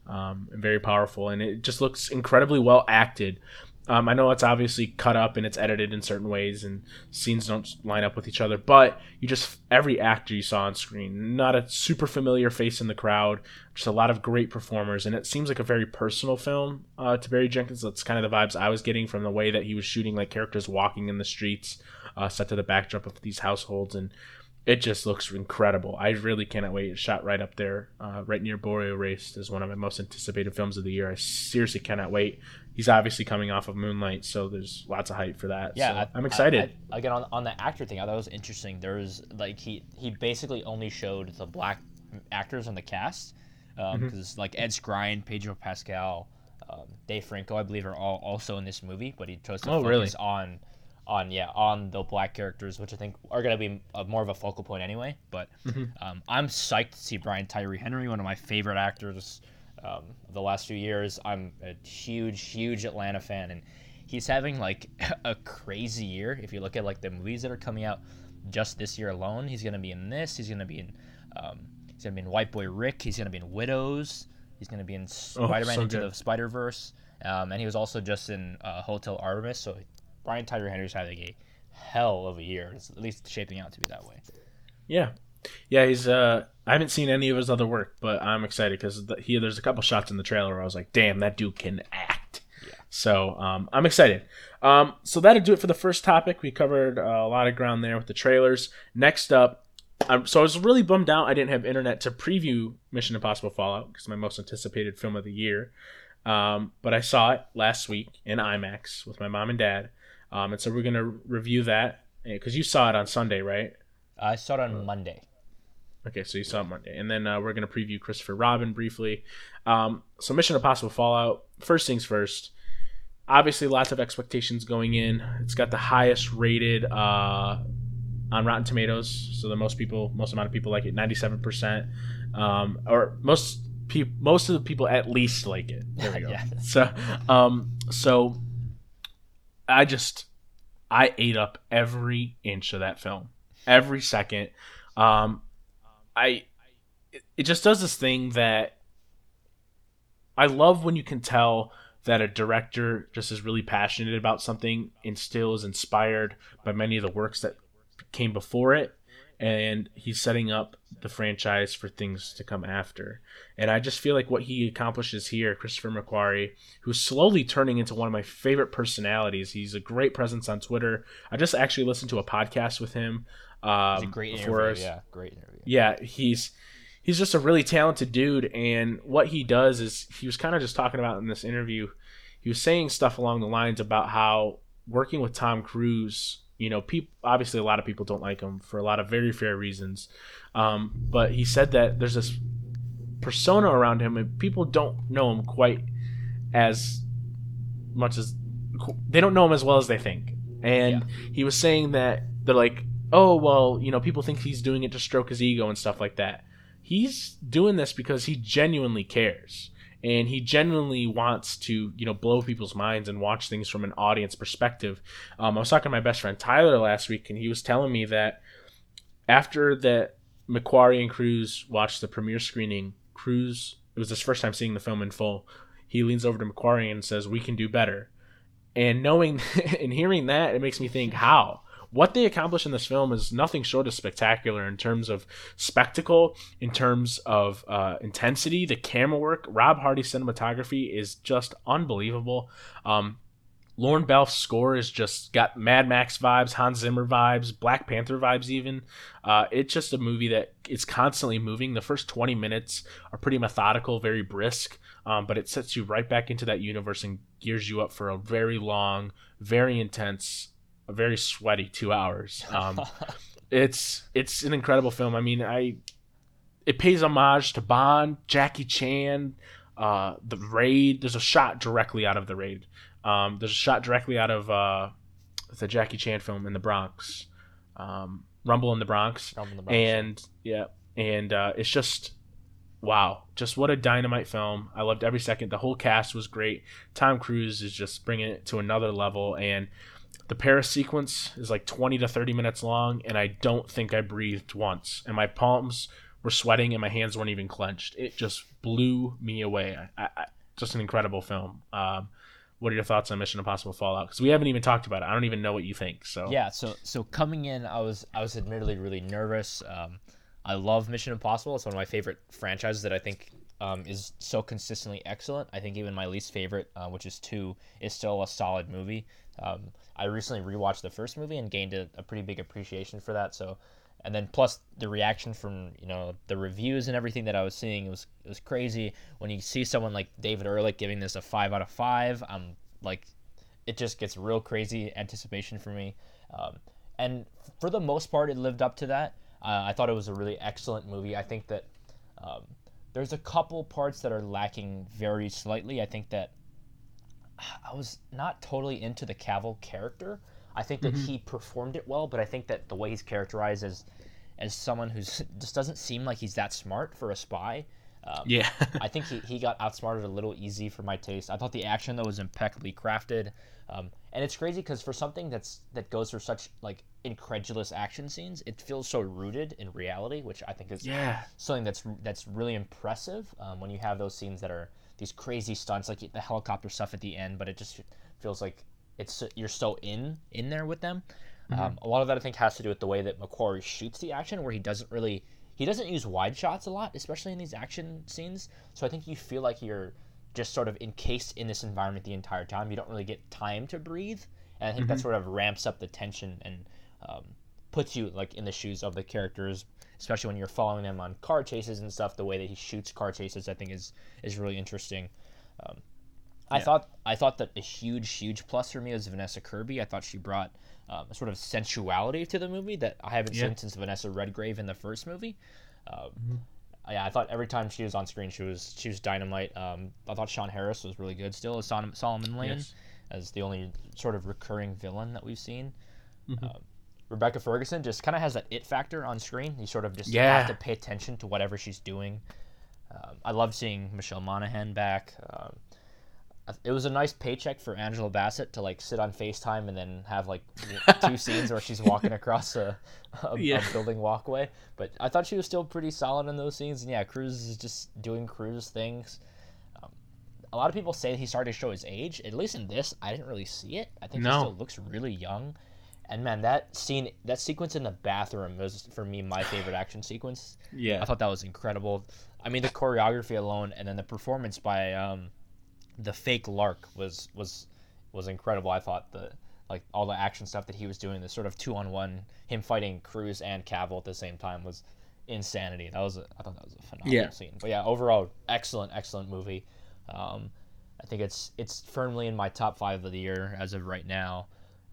Speaker 1: um, and very powerful. And it just looks incredibly well acted. Um, I know it's obviously cut up and it's edited in certain ways, and scenes don't line up with each other. But you just every actor you saw on screen, not a super familiar face in the crowd, just a lot of great performers, and it seems like a very personal film uh, to Barry Jenkins. That's kind of the vibes I was getting from the way that he was shooting, like characters walking in the streets, uh, set to the backdrop of these households, and it just looks incredible. I really cannot wait. It's shot right up there, uh, right near Boy Erased, is one of my most anticipated films of the year. I seriously cannot wait. He's obviously coming off of Moonlight, so there's lots of hype for that.
Speaker 2: Yeah,
Speaker 1: so I, am excited.
Speaker 2: I, I, again, on, on the actor thing, I thought it was interesting. There's like he he basically only showed the black actors on the cast because um, mm-hmm. like Ed Skrein, Pedro Pascal, um, Dave Franco, I believe, are all also in this movie, but he chose to oh, focus really? on on yeah on the black characters, which I think are going to be a, more of a focal point anyway. But mm-hmm. um, I'm psyched to see Brian Tyree Henry, one of my favorite actors um, the last few years. I'm a huge, huge Atlanta fan, and he's having like a crazy year. If you look at like the movies that are coming out just this year alone, he's going to be in this. He's going to be in. Um, he's going to be in White Boy Rick. He's going to be in Widows. He's going to be in Spider-Man oh, so Into good. the Spider-Verse. Um, and he was also just in uh, Hotel Artemis, so Brian Tyree Henry's having a hell of a year. It's at least shaping out to be that way.
Speaker 1: Yeah, yeah. He's. Uh, I haven't seen any of his other work, but I'm excited because the, he there's a couple shots in the trailer where I was like, "Damn, that dude can act." Yeah. So um, I'm excited. Um, so that'll do it for the first topic. We covered uh, a lot of ground there with the trailers. Next up, um, so I was really bummed out I didn't have internet to preview Mission Impossible Fallout because my most anticipated film of the year. Um, but I saw it last week in IMAX with my mom and dad. Um, and so we're gonna review that because you saw it on Sunday, right?
Speaker 2: I saw it on Monday.
Speaker 1: Okay, so you saw it Monday, and then uh, we're gonna preview Christopher Robin briefly. Um, so Mission Impossible Fallout. First things first. Obviously, lots of expectations going in. It's got the highest rated uh, on Rotten Tomatoes, so the most people, most amount of people like it, ninety-seven percent, um, or most people, most of the people at least like it. There we go. yeah. So, um, so I just I ate up every inch of that film, every second. Um, I it, just does this thing that I love when you can tell that a director just is really passionate about something and still is inspired by many of the works that came before it and he's setting up the franchise for things to come after. And I just feel like what he accomplishes here, Christopher McQuarrie, who's slowly turning into one of my favorite personalities. He's a great presence on Twitter. I just actually listened to a podcast with him.
Speaker 2: Um, he's a great interview. Yeah, great interview.
Speaker 1: Yeah, he's he's just a really talented dude. And what he does is he was kind of just talking about in this interview. He was saying stuff along the lines about how working with Tom Cruise you know, people obviously a lot of people don't like him for a lot of very fair reasons. Um, but he said that there's this persona around him, and people don't know him quite as much as they don't know him as well as they think. And yeah. he was saying that they're like, oh well, you know, people think he's doing it to stroke his ego and stuff like that. He's doing this because he genuinely cares and he genuinely wants to you know blow people's minds and watch things from an audience perspective. Um, i was talking to my best friend tyler last week and he was telling me that after that mcquarrie and cruise watched the premiere screening cruise it was his first time seeing the film in full he leans over to mcquarrie and says we can do better. And knowing and hearing that it makes me think how what they accomplish in this film is nothing short of spectacular in terms of spectacle, in terms of uh, intensity. The camera work, Rob Hardy's cinematography is just unbelievable. Um, Lorne Balfe's score is just got Mad Max vibes, Hans Zimmer vibes, Black Panther vibes. Even uh, it's just a movie that is constantly moving. The first twenty minutes are pretty methodical, very brisk, um, but it sets you right back into that universe and gears you up for a very long, very intense, a very sweaty two hours. Um, it's it's an incredible film. I mean, I it pays homage to Bond, Jackie Chan, uh, the Raid. There's a shot directly out of the Raid. Um, there's a shot directly out of uh, the Jackie Chan film in the Bronx, um, Rumble in the Bronx,
Speaker 2: Rumble in the Bronx.
Speaker 1: and yeah, and uh, it's just wow, just what a dynamite film. I loved every second. The whole cast was great. Tom Cruise is just bringing it to another level, and the Paris sequence is like 20 to 30 minutes long, and I don't think I breathed once, and my palms were sweating and my hands weren't even clenched. It just blew me away. I, I, just an incredible film. Um, what are your thoughts on Mission Impossible Fallout? Because we haven't even talked about it. I don't even know what you think. So
Speaker 2: yeah, so so coming in, I was I was admittedly really nervous. Um, I love Mission Impossible. It's one of my favorite franchises that I think um, is so consistently excellent. I think even my least favorite, uh, which is two, is still a solid movie. Um, I recently rewatched the first movie and gained a, a pretty big appreciation for that. So and then plus the reaction from you know the reviews and everything that I was seeing it was it was crazy. When you see someone like David Ehrlich giving this a five out of five I'm like it just gets real crazy anticipation for me. Um, and for the most part it lived up to that. Uh, I thought it was a really excellent movie. I think that um, there's a couple parts that are lacking very slightly. I think that I was not totally into the Cavill character I think that mm-hmm. he performed it well, but I think that the way he's characterized as as someone who's just doesn't seem like he's that smart for a spy.
Speaker 1: Um, yeah,
Speaker 2: I think he, he got outsmarted a little easy for my taste. I thought the action though was impeccably crafted, um, and it's crazy because for something that's that goes through such like incredulous action scenes, it feels so rooted in reality, which I think is
Speaker 1: yeah.
Speaker 2: something that's that's really impressive um, when you have those scenes that are these crazy stunts like the helicopter stuff at the end, but it just feels like it's you're so in in there with them. Mm-hmm. Um, a lot of that I think has to do with the way that McQuarrie shoots the action, where he doesn't really he doesn't use wide shots a lot, especially in these action scenes. So I think you feel like you're just sort of encased in this environment the entire time. You don't really get time to breathe, and I think mm-hmm. that sort of ramps up the tension and um, puts you like in the shoes of the characters, especially when you're following them on car chases and stuff. The way that he shoots car chases, I think, is is really interesting. Um, I thought I thought that a huge huge plus for me was Vanessa Kirby. I thought she brought um, a sort of sensuality to the movie that I haven't yeah. seen since Vanessa Redgrave in the first movie. Um, mm-hmm. Yeah, I thought every time she was on screen, she was she was dynamite. Um, I thought Sean Harris was really good still as Solomon Lane, yes. as the only sort of recurring villain that we've seen. Mm-hmm. Rebecca Ferguson just kind of has that it factor on screen. You sort of just yeah. have to pay attention to whatever she's doing. Um, I love seeing Michelle Monaghan back. Um, it was a nice paycheck for Angela Bassett to like sit on FaceTime and then have like two scenes where she's walking across a, a, yeah. a, building walkway. But I thought she was still pretty solid in those scenes. And yeah, Cruise is just doing Cruise things. Um, a lot of people say he started to show his age. At least in this, I didn't really see it. I think no. he still looks really young. And man, that scene, that sequence in the bathroom was for me my favorite action sequence.
Speaker 1: Yeah,
Speaker 2: I thought that was incredible. I mean, the choreography alone, and then the performance by um, the fake Lark was was was incredible. I thought the like all the action stuff that he was doing, the sort of two on one, him fighting Cruise and Cavill at the same time was insanity. That was a, I thought that was a phenomenal yeah. scene. But yeah, overall, excellent, excellent movie. Um, I think it's it's firmly in my top five of the year as of right now.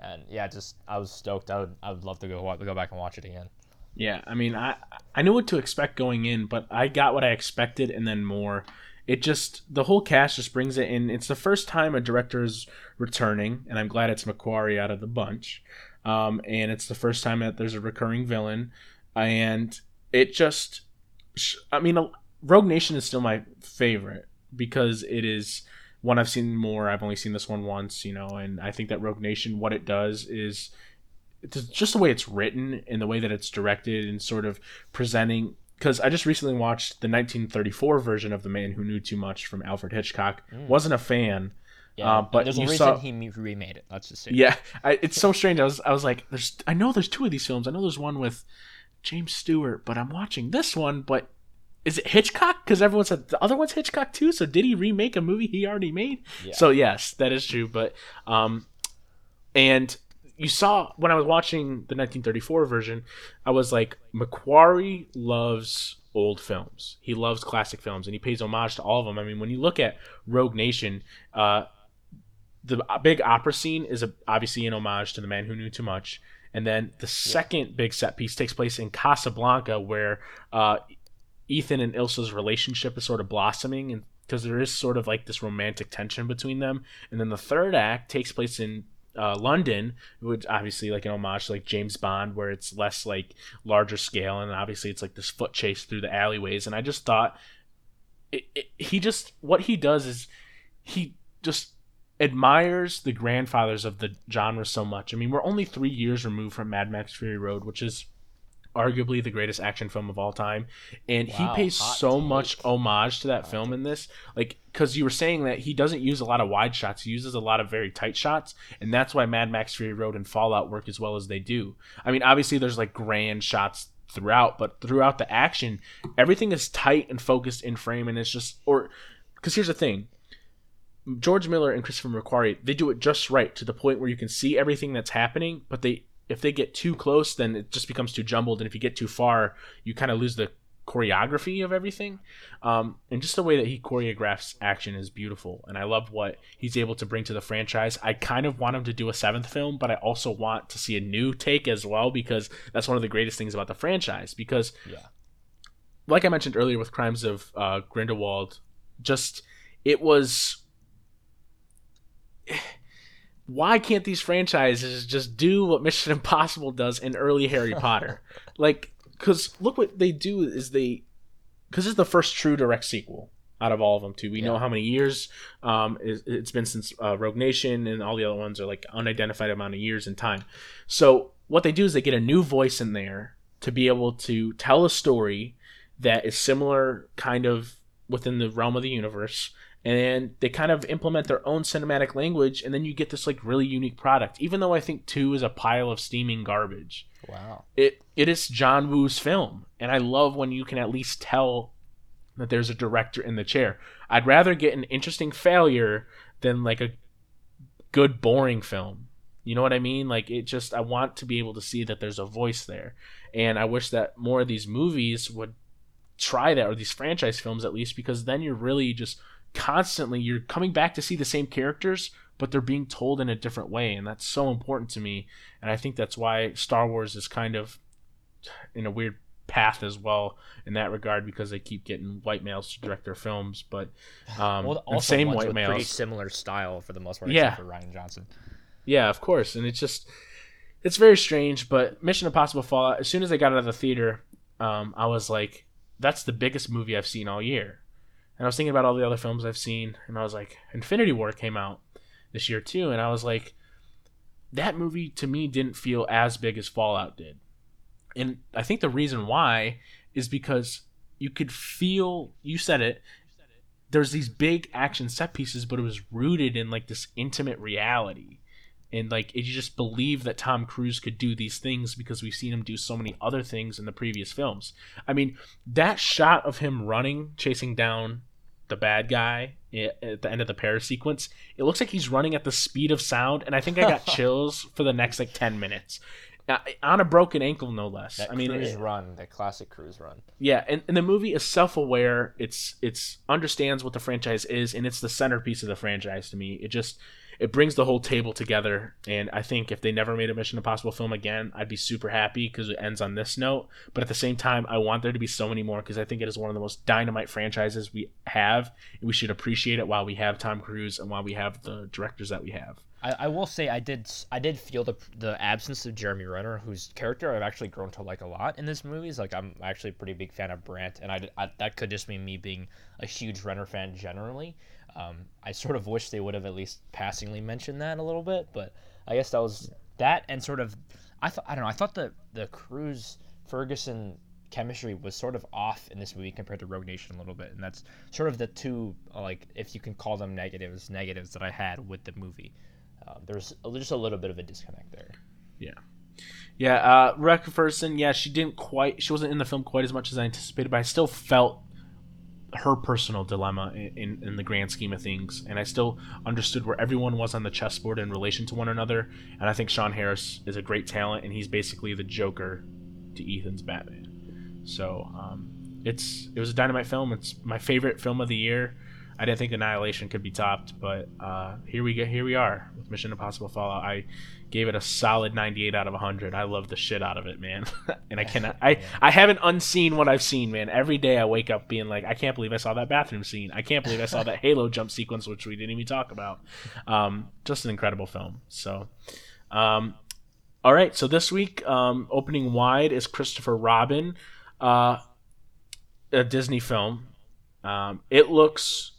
Speaker 2: And yeah, just I was stoked. I would I would love to go go back and watch it again.
Speaker 1: Yeah, I mean, I I knew what to expect going in, but I got what I expected and then more it just the whole cast just brings it in. It's the first time a director is returning, and I'm glad it's McQuarrie out of the bunch. Um, and it's the first time that there's a recurring villain, and it just, I mean, Rogue Nation is still my favorite because it is one I've seen more. I've only seen this one once, you know, and I think that Rogue Nation, what it does is it's just the way it's written and the way that it's directed and sort of presenting because I just recently watched the 1934 version of The Man Who Knew Too Much from Alfred Hitchcock. Mm. Wasn't a fan.
Speaker 2: Yeah, uh, but there's a reason saw, he remade it. Let's just say.
Speaker 1: Yeah, I, it's so strange. I was I was like, there's I know there's two of these films. I know there's one with James Stewart, but I'm watching this one. But is it Hitchcock? Because everyone said the other one's Hitchcock too. So did he remake a movie he already made? Yeah. So yes, that is true. But um, and you saw when I was watching the 1934 version, I was like, McQuarrie loves old films. He loves classic films, and he pays homage to all of them. I mean, when you look at Rogue Nation, uh, the big opera scene is a, obviously an homage to The Man Who Knew Too Much. And then the second big set piece takes place in Casablanca, where uh, Ethan and Ilsa's relationship is sort of blossoming, and because there is sort of like this romantic tension between them. And then the third act takes place in uh, London, which obviously like an homage to like James Bond, where it's less like larger scale, and obviously it's like this foot chase through the alleyways. And I just thought it, it, he just what he does is he just admires the grandfathers of the genre so much. I mean, we're only three years removed from Mad Max Fury Road, which is arguably the greatest action film of all time. And wow, he pays so take. much homage to that hot film take. in this like because you were saying that he doesn't use a lot of wide shots. He uses a lot of very tight shots. And that's why mad max fury road and fallout work as well as they do. I mean obviously there's like grand shots throughout but throughout the action everything is tight and focused in frame and it's just or because here's the thing. George Miller and Christopher McQuarrie, they do it just right to the point where you can see everything that's happening, but they if they get too close, then it just becomes too jumbled. And if you get too far, you kind of lose the choreography of everything. Um, and just the way that he choreographs action is beautiful. And I love what he's able to bring to the franchise. I kind of want him to do a seventh film, but I also want to see a new take as well because that's one of the greatest things about the franchise. Because, yeah. like I mentioned earlier with Crimes of uh, Grindelwald, just it was why can't these franchises just do what Mission Impossible does in early Harry Potter? like, because look what they do is they, because it's the first true direct sequel out of all of them too. We yeah. know how many years um, it's been since uh, Rogue Nation, and all the other ones are like unidentified amount of years in time. So what they do is they get a new voice in there to be able to tell a story that is similar, kind of within the realm of the universe, and they kind of implement their own cinematic language and then you get this like really unique product. Even though i think 2 is a pile of steaming garbage
Speaker 2: wow.
Speaker 1: it it is john woo's film and i love when you can at least tell that there's a director in the chair. I'd rather get an interesting failure than like a good boring film. You know what i mean? Like it just i want to be able to see that there's a voice there. And i wish that more of these movies would try that or these franchise films at least because then you're really just constantly you're coming back to see the same characters but they're being told in a different way and that's so important to me and i think that's why star wars is kind of in a weird path as well in that regard because they keep getting white males to direct their films but um well, also same white males pretty
Speaker 2: similar style for the most part yeah. for rian johnson.
Speaker 1: Yeah of course and it's just it's very strange but mission impossible fallout as soon as i got out of the theater um i was like that's the biggest movie i've seen all year and I was thinking about all the other films I've seen, and I was like, Infinity War came out this year too, and I was like, that movie to me didn't feel as big as Fallout did. And I think the reason why is because you could feel, you said it, there's these big action set pieces, but it was rooted in like this intimate reality and like you just believe that Tom Cruise could do these things because we've seen him do so many other things in the previous films. I mean, that shot of him running, chasing down the bad guy at the end of the Paris sequence, it looks like he's running at the speed of sound, and I think I got chills for the next like ten minutes. Uh, on a broken ankle, no less.
Speaker 2: That
Speaker 1: I mean,
Speaker 2: cruise it, run, that classic cruise run.
Speaker 1: Yeah, and, and the movie is self-aware. It's it's understands what the franchise is, and it's the centerpiece of the franchise to me. It just it brings the whole table together. And I think if they never made a Mission Impossible film again, I'd be super happy because it ends on this note. But at the same time, I want there to be so many more because I think it is one of the most dynamite franchises we have. And we should appreciate it while we have Tom Cruise and while we have the directors that we have.
Speaker 2: I, I will say I did I did feel the the absence of Jeremy Renner, whose character I've actually grown to like a lot in this movie. Like I'm actually a pretty big fan of Brandt, and I, I that could just mean me being a huge Renner fan generally. Um, I sort of wish they would have at least passingly mentioned that a little bit, but I guess that was that and sort of I thought I don't know I thought the the Cruise Ferguson chemistry was sort of off in this movie compared to Rogue Nation a little bit, and that's sort of the two like if you can call them negatives negatives that I had with the movie. Um, there's just a little bit of a disconnect there.
Speaker 1: Yeah. Yeah, uh, Rebecca Ferguson, yeah, she didn't quite, she wasn't in the film quite as much as I anticipated, but I still felt her personal dilemma in, in the grand scheme of things, and I still understood where everyone was on the chessboard in relation to one another. And I think Sean Harris is a great talent, and he's basically the Joker to Ethan's Batman. So um, it's it was a dynamite film. It's my favorite film of the year. I didn't think Annihilation could be topped, but uh, here we go. Here we are with Mission Impossible Fallout. I gave it a solid 98 out of 100. I love the shit out of it, man. and I cannot. I I haven't unseen what I've seen, man. Every day I wake up being like, I can't believe I saw that bathroom scene. I can't believe I saw that Halo jump sequence, which we didn't even talk about. Um, just an incredible film. So. Um, all right, so this week, um, opening wide is Christopher Robin, uh, a Disney film. Um, it looks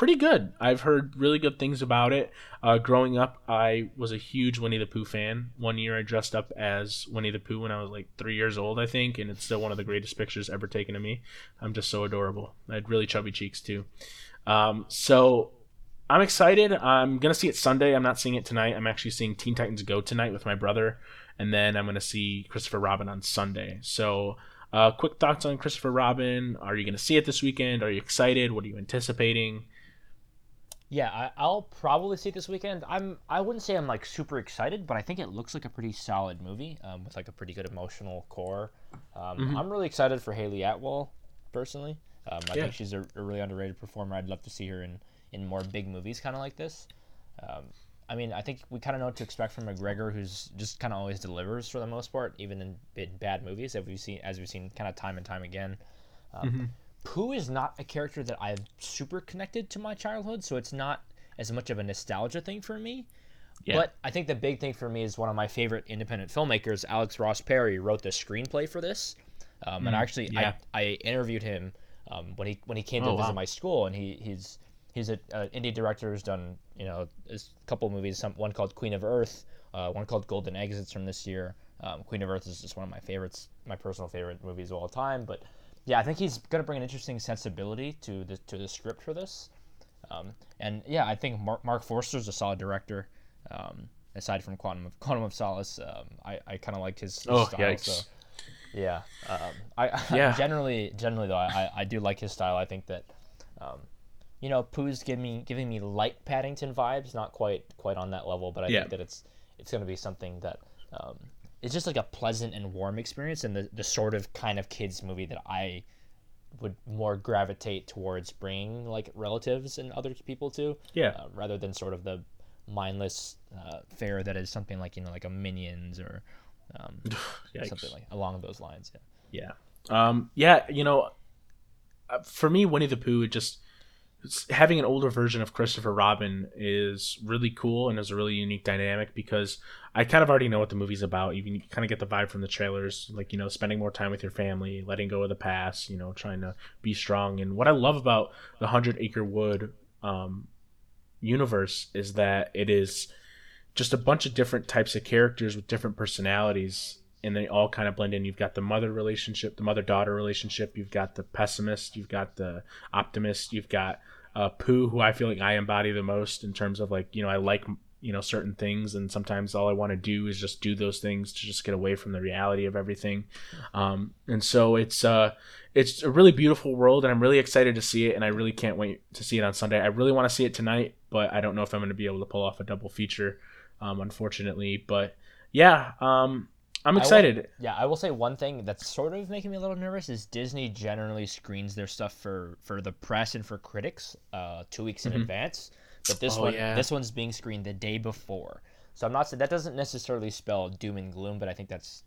Speaker 1: pretty good. I've heard really good things about it. Uh, growing up, I was a huge Winnie the Pooh fan. One year, I dressed up as Winnie the Pooh when I was like three years old, I think, and it's still one of the greatest pictures ever taken of me. I'm just so adorable. I had really chubby cheeks too. Um, so I'm excited. I'm gonna see it Sunday. I'm not seeing it tonight. I'm actually seeing Teen Titans Go tonight with my brother, and then I'm gonna see Christopher Robin on Sunday. So. Uh, quick thoughts on Christopher Robin. Are you going to see it this weekend? Are you excited? What are you anticipating?
Speaker 2: Yeah, I, will probably see it this weekend. I'm I wouldn't say I'm like super excited, but I think it looks like a pretty solid movie um, with like a pretty good emotional core. Um, mm-hmm. I'm really excited for Hayley Atwell personally. Um, I yeah. think she's a, a, really underrated performer. I'd love to see her in in more big movies, kind of like this. Um, I mean, I think we kind of know what to expect from McGregor, who's just kind of always delivers for the most part, even in, in bad movies, as we've seen as we've seen kind of time and time again. Um, mm-hmm. Pooh is not a character that I've super connected to my childhood, so it's not as much of a nostalgia thing for me. Yeah. But I think the big thing for me is one of my favorite independent filmmakers, Alex Ross Perry, wrote the screenplay for this. Um, mm, and actually, yeah. I, I interviewed him um, when he when he came to oh, visit wow. my school, and he he's he's an indie director who's done you know a couple movies, some one called Queen of Earth, uh, one called Golden Exits from this year. Um, Queen of Earth is just one of my favorites, my personal favorite movies of all time. But yeah, I think he's going to bring an interesting sensibility to the to the script for this. Um, and yeah, I think Mark, Marc Forster's a solid director. Um, aside from Quantum of Quantum of Solace, um, I, I kind of liked his, his
Speaker 1: oh,
Speaker 2: style.
Speaker 1: Yikes.
Speaker 2: So yeah, um, I yeah. generally generally though I, I do like his style. I think that um, you know Pooh's giving me giving me light Paddington vibes, not quite quite on that level, but I yeah. think that it's it's going to be something that um, it's just like a pleasant and warm experience and the, the sort of kind of kids movie that I would more gravitate towards bringing like relatives and other people to
Speaker 1: yeah.
Speaker 2: uh, rather than sort of the mindless uh, fare that is something like you know like a minions or um, something like along those lines
Speaker 1: yeah. Yeah. Um, yeah you know uh, for me winnie the pooh just having an older version of Christopher Robin is really cool and is a really unique dynamic because I kind of already know what the movie's about. You can kind of get the vibe from the trailers, like you know, spending more time with your family, letting go of the past, you know, trying to be strong. And what I love about the Hundred Acre Wood um, universe is that it is just a bunch of different types of characters with different personalities and they all kind of blend in. You've got the mother relationship, the mother daughter relationship. You've got the pessimist. You've got the optimist. You've got uh, Pooh, who I feel like I embody the most in terms of like you know I like you know certain things, and sometimes all I want to do is just do those things to just get away from the reality of everything. Um, and so it's uh, it's a really beautiful world, and I'm really excited to see it, and I really can't wait to see it on Sunday. I really want to see it tonight, but I don't know if I'm going to be able to pull off a double feature, um, unfortunately. But yeah, um, I'm excited.
Speaker 2: I will, yeah, I will say one thing that's sort of making me a little nervous is Disney generally screens their stuff for for the press and for critics uh, two weeks in mm-hmm. advance, but this oh, one yeah. this one's being screened the day before. So I'm not saying that doesn't necessarily spell doom and gloom, but I think that's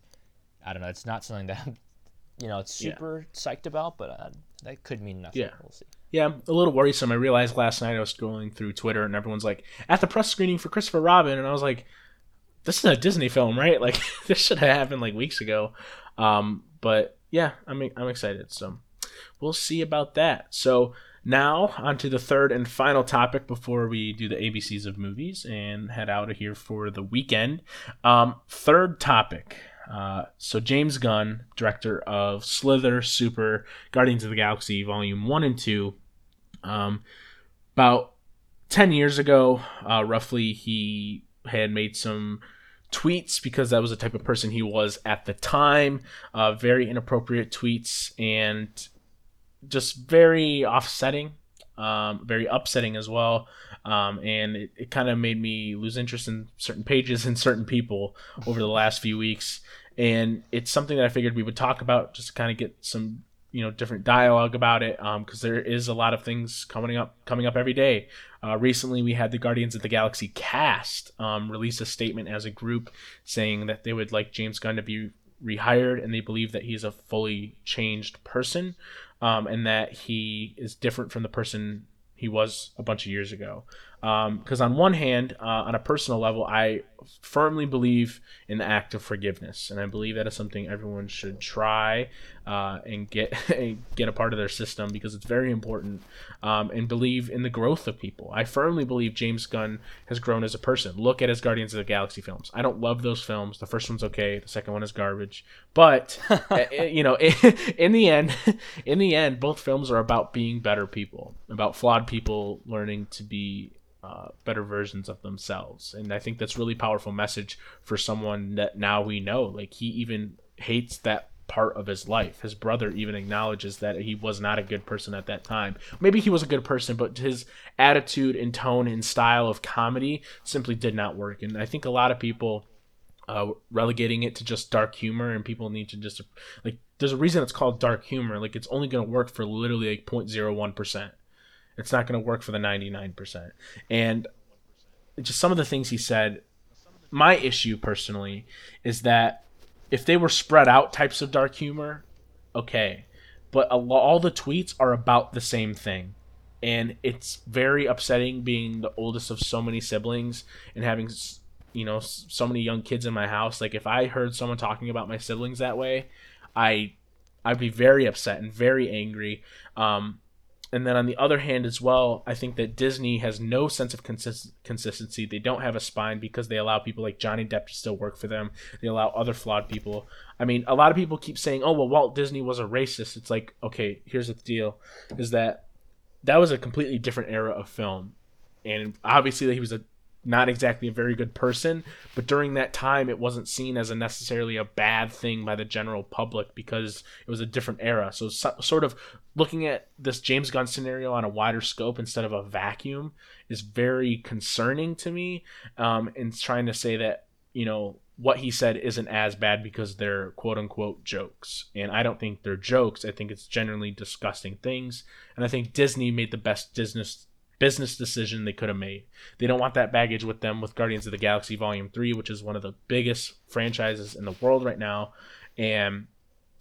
Speaker 2: I don't know. It's not something that you know it's super yeah. psyched about, but uh, that could mean nothing.
Speaker 1: Yeah.
Speaker 2: We'll see.
Speaker 1: Yeah, a little worrisome. I realized last night I was scrolling through Twitter and everyone's like at the press screening for Christopher Robin, and I was like this is a Disney film, right? Like this should have happened like weeks ago. Um, but yeah, I'm I'm excited. So we'll see about that. So now on to the third and final topic before we do the ABCs of movies and head out of here for the weekend. Um, third topic. Uh, so James Gunn, director of Slither, Super, Guardians of the Galaxy Volume One and Two. Um, about ten years ago, uh, roughly, he had made some tweets because that was the type of person he was at the time. Uh, very inappropriate tweets, and just very offsetting, um, very upsetting as well. Um, and it, it kind of made me lose interest in certain pages and certain people over the last few weeks. And it's something that I figured we would talk about just to kind of get some you know different dialogue about it because um, there is a lot of things coming up coming up every day. Uh, recently, we had the Guardians of the Galaxy cast um, release a statement as a group saying that they would like James Gunn to be rehired and they believe that he's a fully changed person um, and that he is different from the person he was a bunch of years ago. Because um, on one hand, uh, on a personal level, I firmly believe in the act of forgiveness, and I believe that is something everyone should try uh, and get get a part of their system because it's very important. Um, and believe in the growth of people. I firmly believe James Gunn has grown as a person. Look at his Guardians of the Galaxy films. I don't love those films. The first one's okay. The second one is garbage. But eh, eh, you know, in the end, in the end, both films are about being better people, about flawed people learning to be uh, better versions of themselves. And I think that's really powerful message for someone that now we know. Like he even hates that part of his life. His brother even acknowledges that he was not a good person at that time. Maybe he was a good person, but his attitude and tone and style of comedy simply did not work. And I think a lot of people uh, relegating it to just dark humor and people need to just like there's a reason it's called dark humor like it's only going to work for literally like 0.01% it's not going to work for the 99%. And just some of the things he said, my issue personally is that if they were spread out types of dark humor, okay. But all the tweets are about the same thing. And it's very upsetting being the oldest of so many siblings and having you know so many young kids in my house like if i heard someone talking about my siblings that way i i'd be very upset and very angry um, and then on the other hand as well i think that disney has no sense of consist- consistency. They don't have a spine because they allow people like johnny depp to still work for them. They allow other flawed people. I mean a lot of people keep saying oh well walt disney was a racist. It's like okay here's the deal is that that was a completely different era of film. And obviously he was a not exactly a very good person, but during that time it wasn't seen as a necessarily a bad thing by the general public because it was a different era. So, so, sort of looking at this James Gunn scenario on a wider scope instead of a vacuum is very concerning to me. Um, and trying to say that you know what he said isn't as bad because they're quote unquote jokes. And I don't think they're jokes. I think it's generally disgusting things. And I think Disney made the best business business decision they could have made. They don't want that baggage with them with Guardians of the Galaxy Volume 3, which is one of the biggest franchises in the world right now. And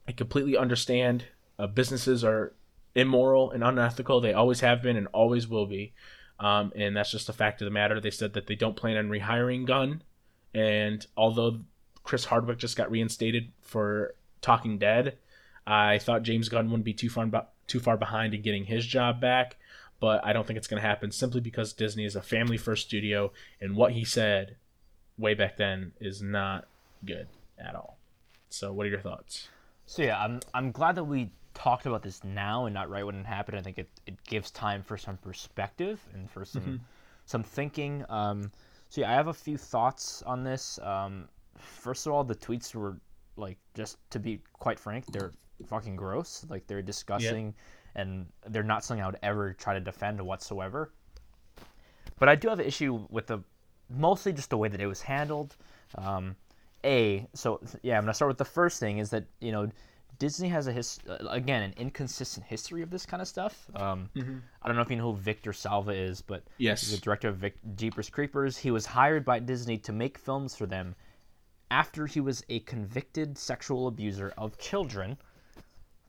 Speaker 1: I completely understand uh, businesses are immoral and unethical. They always have been and always will be. Um, and that's just a fact of the matter. They said that they don't plan on rehiring Gunn. And although Chris Hardwick just got reinstated for Talking Dead, I thought James Gunn wouldn't be too far, too far behind in getting his job back but I don't think it's going to happen simply because Disney is a family first studio, and what he said way back then is not good at all. So, what are your thoughts?
Speaker 2: So yeah, I'm I'm glad that we talked about this now and not right when it happened. I think it, it gives time for some perspective and for some mm-hmm. some thinking. Um, so yeah, I have a few thoughts on this. Um, first of all, the tweets were like just to be quite frank, they're fucking gross. Like they're discussing. Yep and they're not something I would ever try to defend whatsoever. But I do have an issue with the mostly just the way that it was handled. Um, a so yeah, I'm gonna start with the first thing is that you know Disney has a his uh, again an inconsistent history of this kind of stuff. Um, mm-hmm. I don't know if you know who Victor Salva is, but
Speaker 1: yes,
Speaker 2: he's the director of Vic- Jeepers Creepers. He was hired by Disney to make films for them after he was a convicted sexual abuser of children.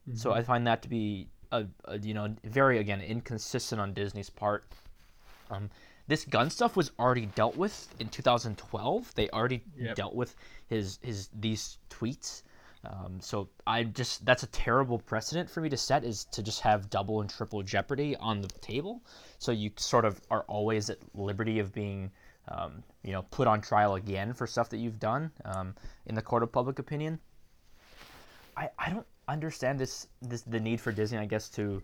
Speaker 2: Mm-hmm. So I find that to be a, a, you know very again inconsistent on Disney's part. Um, this Gunn stuff was already dealt with in 2012. They already yep. dealt with his his these tweets. Um, so I just that's a terrible precedent for me to set is to just have double and triple jeopardy on the table. So you sort of are always at liberty of being um, you know put on trial again for stuff that you've done um, in the court of public opinion. I, I don't understand this this the need for Disney, I guess, to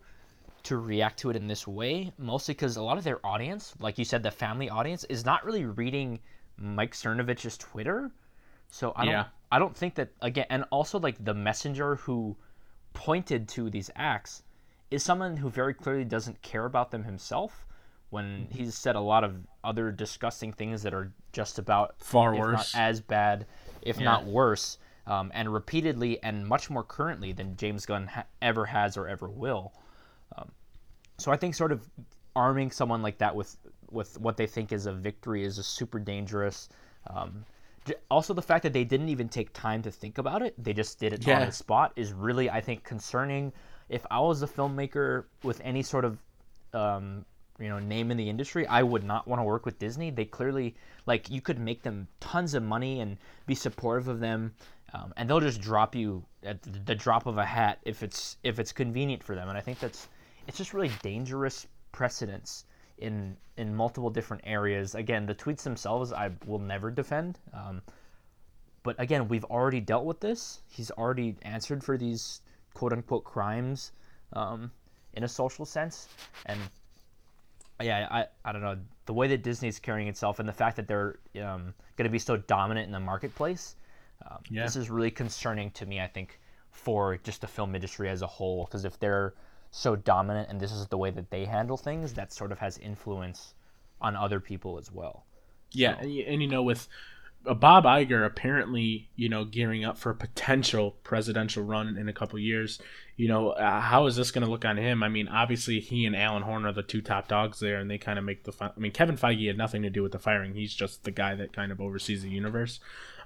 Speaker 2: to react to it in this way, mostly because a lot of their audience, like you said, the family audience, is not really reading Mike Cernovich's Twitter. So I don't yeah. I don't think that again, and also like the messenger who pointed to these acts is someone who very clearly doesn't care about them himself. When mm-hmm. he's said a lot of other disgusting things that are just about
Speaker 1: Far worse.
Speaker 2: not as bad, if
Speaker 1: Yeah.
Speaker 2: not worse, um, and repeatedly and much more currently than James Gunn ha- ever has or ever will. Um, so I think sort of arming someone like that with with what they think is a victory is just super dangerous. Um, also, the fact that they didn't even take time to think about it, they just did it
Speaker 1: Yeah.
Speaker 2: on the spot, is really, I think, concerning. If I was a filmmaker with any sort of um, you know name in the industry, I would not want to work with Disney. They clearly like you could make them tons of money and be supportive of them, um, and they'll just drop you at the, drop of a hat if it's if it's convenient for them. And I think that's it's just really dangerous precedence in in multiple different areas. Again, the tweets themselves I will never defend. Um, but again, we've already dealt with this. He's already answered for these quote unquote crimes um, in a social sense. And yeah, I, I don't know. The way that Disney's carrying itself and the fact that they're um, going to be so dominant in the marketplace, um,
Speaker 1: Yeah.
Speaker 2: this is really concerning to me, I think, for just the film industry as a whole. Because if they're so dominant and this is the way that they handle things, that sort of has influence on other people as well.
Speaker 1: Yeah, and, and you know, with uh, Bob Iger apparently, you know, gearing up for a potential presidential run in a couple years, you know, uh, how is this going to look on him? I mean, obviously, he and Alan Horn are the two top dogs there, and they kind of make the. Fi- I mean, Kevin Feige had nothing to do with the firing. He's just the guy that kind of oversees the universe,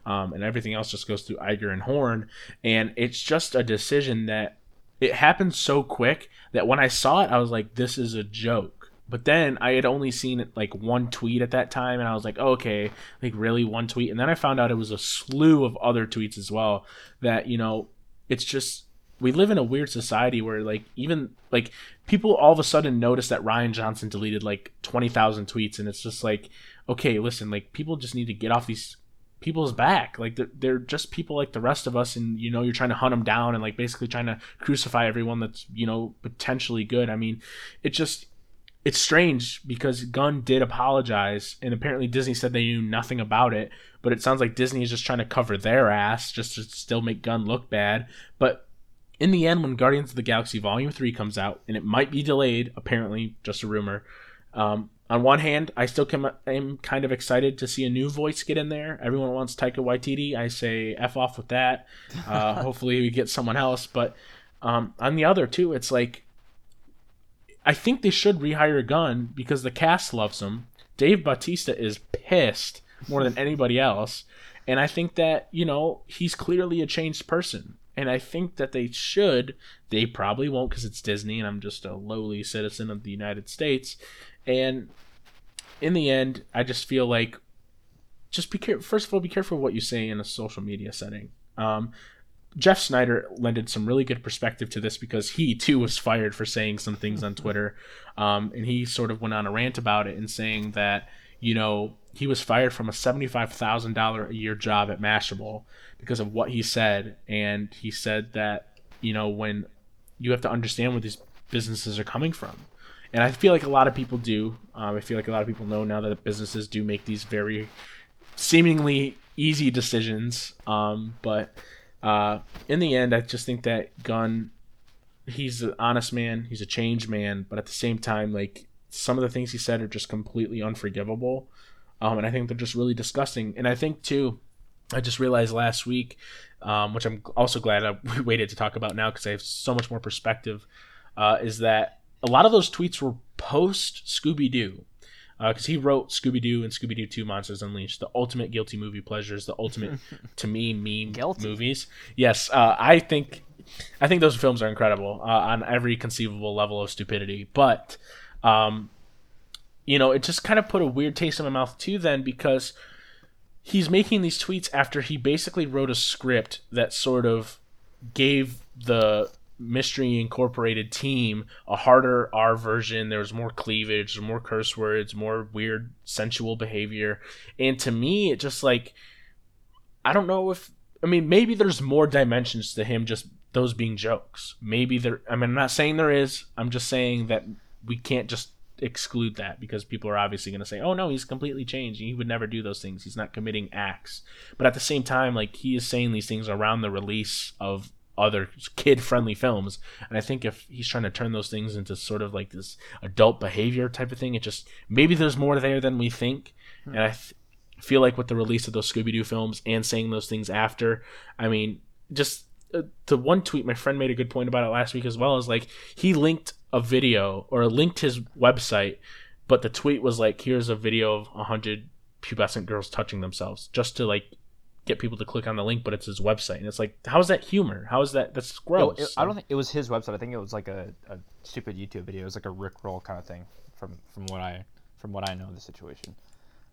Speaker 1: um, and everything else just goes through Iger and Horn. And it's just a decision that it happened so quick that when I saw it, I was like, "This is a joke." But then I had only seen like one tweet at that time, and I was like, oh, "Okay, like really one tweet." And then I found out it was a slew of other tweets as well. That you know, it's just we live in a weird society where like even like people all of a sudden notice that Rian Johnson deleted like twenty thousand tweets, and it's just like, okay, listen, like people just need to get off these people's back. Like they're, they're just people like the rest of us and you know you're trying to hunt them down and like basically trying to crucify everyone that's you know potentially good. I mean it just it's strange because gunn did apologize and apparently disney said they knew nothing about it but it sounds like disney is just trying to cover their ass just to still make gunn look bad. But in the end when guardians of the galaxy volume 3 comes out and it might be delayed apparently just a rumor um, on one hand, I still come, am kind of excited to see a new voice get in there. Everyone wants Taika Waititi. I say f off with that. Uh, hopefully, we get someone else. But um, on the other too, it's like I think they should rehire Gunn because the cast loves him. Dave Bautista is pissed more than anybody else, and I think that you know he's clearly a changed person. And I think that they should. They probably won't because it's Disney, and I'm just a lowly citizen of the United States. And in the end, I just feel like just be careful. First of all, be careful what you say in a social media setting. Um, Jeff Sneider lended some really good perspective to this because he too was fired for saying some things on Twitter, um, and he sort of went on a rant about it and saying that you know he was fired from a seventy-five thousand dollar a year job at Mashable because of what he said, and he said that you know when you have to understand where these businesses are coming from. And I feel like a lot of people do. Um, I feel like a lot of people know now that businesses do make these very seemingly easy decisions. Um, but uh, in the end, I just think that Gunn, he's an honest man. He's a changed man. But at the same time, like some of the things he said are just completely unforgivable. Um, and I think they're just really disgusting. And I think too, I just realized last week, um, which I'm also glad I waited to talk about now because I have so much more perspective, uh, is that a lot of those tweets were post Scooby Doo. Because he wrote Scooby Doo and Scooby Doo 2 Monsters Unleashed, the ultimate guilty movie pleasures, the ultimate, to me, meme
Speaker 2: Guilty.
Speaker 1: movies. Yes, uh, I think I think those films are incredible uh, on every conceivable level of stupidity. But, um, you know, it just kind of put a weird taste in my mouth too. Then because he's making these tweets after he basically wrote a script that sort of gave the Mystery Incorporated team a harder R version. There was more cleavage, more curse words, more weird sensual behavior. And to me, it just like I don't know if I mean maybe there's more dimensions to him just those being jokes. Maybe there I mean I'm not saying there is. I'm just saying that we can't just exclude that because people are obviously going to say, "Oh no, he's completely changed. He would never do those things. He's not committing acts." But at the same time, like he is saying these things around the release of other kid friendly films. And I think if he's trying to turn those things into sort of like this adult behavior type of thing, it just maybe there's more there than we think. Hmm. And I th- feel like with the release of those Scooby Doo films and saying those things after, I mean, just uh, to one tweet, my friend made a good point about it last week as well. Is like he linked a video or linked his website, but the tweet was like, "Here's a video of hundred pubescent girls touching themselves," just to like get people to click on the link, but it's his website, and it's like, how is that humor? How is that? That's gross.
Speaker 2: it, I don't think it was his website. I think it was like a, a stupid YouTube video. It was like a Rick roll kind of thing from from what I from what I know of the situation.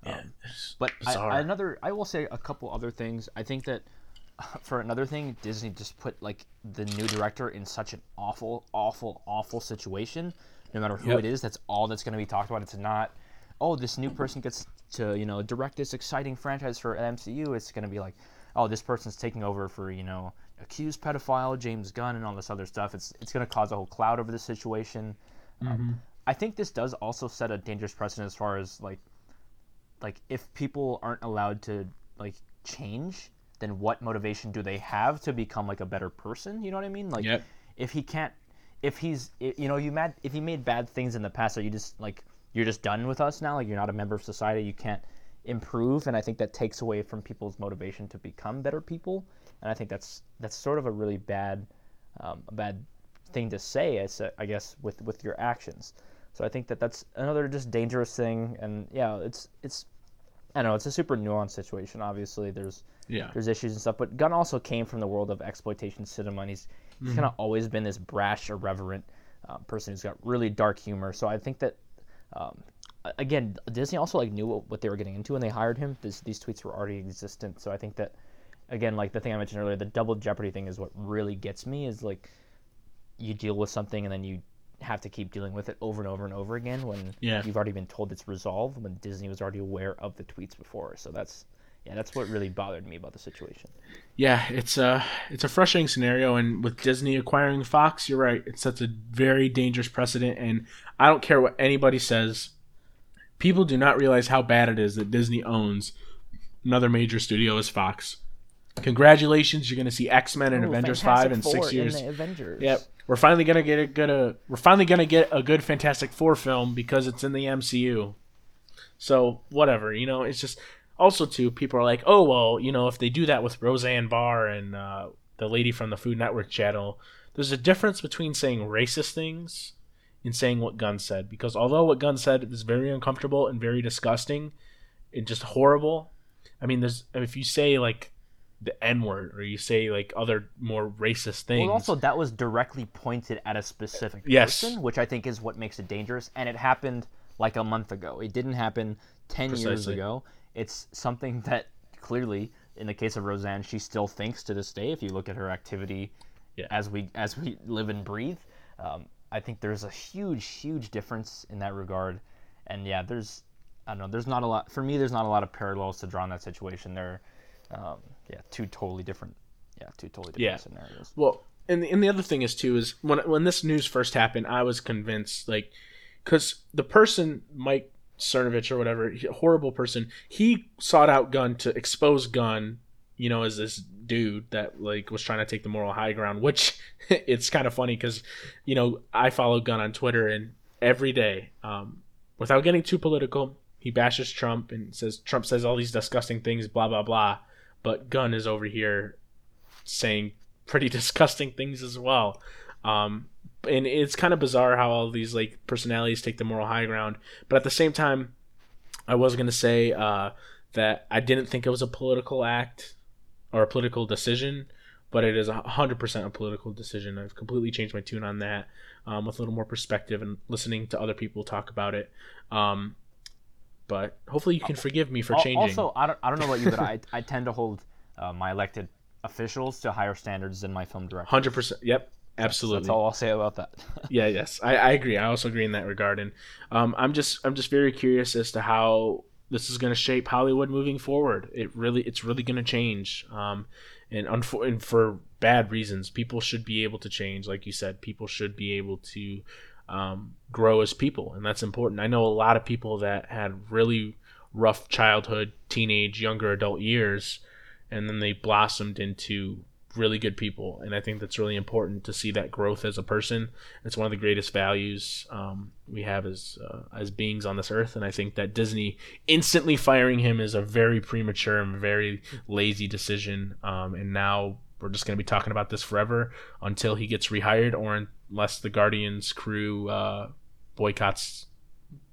Speaker 2: Yeah, um, but I, another, I will say a couple other things. I think that for another thing, Disney just put like the new director in such an awful, awful, awful situation. No matter who yep. it is, that's all that's going to be talked about. It's not, oh, this new person gets to you know direct this exciting franchise for MCU. It's going to be like, oh, this person's taking over for you know accused pedophile James Gunn and all this other stuff. It's it's going to cause a whole cloud over the situation. Um, mm-hmm. Um, I think this does also set a dangerous precedent as far as like like if people aren't allowed to like change then what motivation do they have to become like a better person you know what i mean like yep. if he can't if he's you know you mad if he made bad things in the past are you just like you're just done with us now like you're not a member of society you can't improve and i think that takes away from people's motivation to become better people and i think that's that's sort of a really bad um, a bad thing to say I guess with with your actions so I think that that's another just dangerous thing, and yeah, it's it's I don't know it's a super nuanced situation. Obviously, there's yeah there's issues and stuff, but Gunn also came from the world of exploitation cinema, and he's he's mm-hmm. kind of always been this brash, irreverent uh, person who's got really dark humor. So I think that. Um, again, Disney also like knew what, what they were getting into when they hired him. This, these tweets were already existent, so I think that again, like the thing I mentioned earlier, the double jeopardy thing is what really gets me. Is like you deal with something and then you have to keep dealing with it over and over and over again when yeah. you've already been told it's resolved when Disney was already aware of the tweets before. So that's yeah, that's what really bothered me about the situation.
Speaker 1: Yeah, it's a it's a frustrating scenario, and with Disney acquiring Fox, you're right. It sets a very dangerous precedent, and I don't care what anybody says. People do not realize how bad it is that Disney owns another major studio as Fox. Congratulations, you're going to see X Men and Ooh, Avengers Five in six years. In Avengers. Yep, we're finally gonna get a good uh, we're finally gonna get a good Fantastic Four film because it's in the MCU. So whatever, you know, it's just also too people are like, oh well, you know, if they do that with Roseanne Barr and uh, the lady from the Food Network channel, there's a difference between saying racist things and saying what Gunn said because although what Gunn said is very uncomfortable and very disgusting and just horrible, I mean, there's if you say like the N word or you say like other more racist things. Well,
Speaker 2: also that was directly pointed at a specific yes. person, which I think is what makes it dangerous. And it happened like a month ago. It didn't happen ten Precisely. years ago. It's something that clearly, in the case of Roseanne, she still thinks to this day. If you look at her activity yeah. as we as we live and breathe, um, I think there's a huge, huge difference in that regard. And yeah, there's I don't know. There's not a lot for me. There's not a lot of parallels to draw in that situation. There um, yeah, two totally different. Yeah, two totally different yeah. scenarios.
Speaker 1: Well, and and the other thing is too is when when this news first happened, I was convinced like because the person Mike Cernovich or whatever, horrible person, he sought out Gunn to expose Gunn, you know, as this dude that like was trying to take the moral high ground. Which it's kind of funny because you know I follow Gunn on Twitter and every day, um, without getting too political, he bashes Trump and says Trump says all these disgusting things, blah blah blah but Gunn is over here saying pretty disgusting things as well. Um, and it's kind of bizarre how all these like personalities take the moral high ground, but at the same time, I was gonna say uh, that I didn't think it was a political act or a political decision, but it is hundred percent a political decision. I've completely changed my tune on that um, with a little more perspective and listening to other people talk about it. Um, but hopefully you can forgive me for changing.
Speaker 2: Also, I don't, I don't know about you, but I, I tend to hold uh, my elected officials to higher standards than my film director.
Speaker 1: Hundred percent. Yep. Absolutely.
Speaker 2: That's, that's, all I'll say about that.
Speaker 1: yeah. Yes. I, I agree. I also agree in that regard, and um, I'm just I'm just very curious as to how this is going to shape Hollywood moving forward. It really it's really going to change. Um, and, unfor- and for bad reasons, people should be able to change. Like you said, people should be able to um, grow as people, and that's important. I know a lot of people that had really rough childhood, teenage, younger adult years, and then they blossomed into really good people, and I think that's really important to see that growth as a person. It's one of the greatest values um, we have as uh, as beings on this earth, and I think that Disney instantly firing him is a very premature and very lazy decision. Um, and now we're just going to be talking about this forever until he gets rehired, or unless the Guardians crew uh, boycotts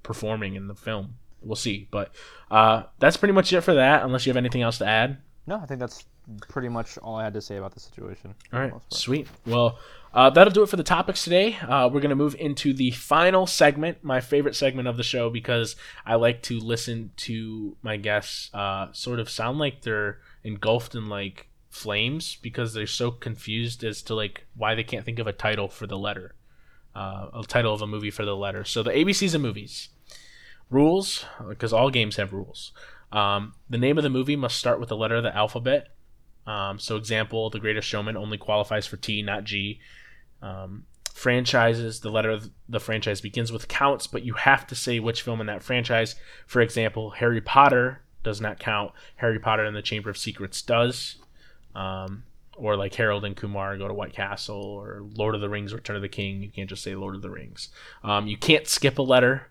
Speaker 1: performing in the film. We'll see, but uh, that's pretty much it for that. Unless you have anything else to add.
Speaker 2: No, I think that's pretty much all I had to say about the situation.
Speaker 1: All right, sweet. Well, uh, that'll do it for the topics today. Uh, we're going to move into the final segment, my favorite segment of the show, because I like to listen to my guests uh, sort of sound like they're engulfed in like flames because they're so confused as to like why they can't think of a title for the letter, uh, a title of a movie for the letter. So the ABCs of movies rules, because all games have rules. Um, the name of the movie must start with the letter of the alphabet um, so, example, The Greatest Showman only qualifies for T, not G. Um, franchises, the letter of the franchise begins with counts, but you have to say which film in that franchise. For example, Harry Potter does not count. Harry Potter and the Chamber of Secrets does. Um, or like Harold and Kumar go to White Castle, or Lord of the Rings, Return of the King. You can't just say Lord of the Rings. Um, you can't skip a letter.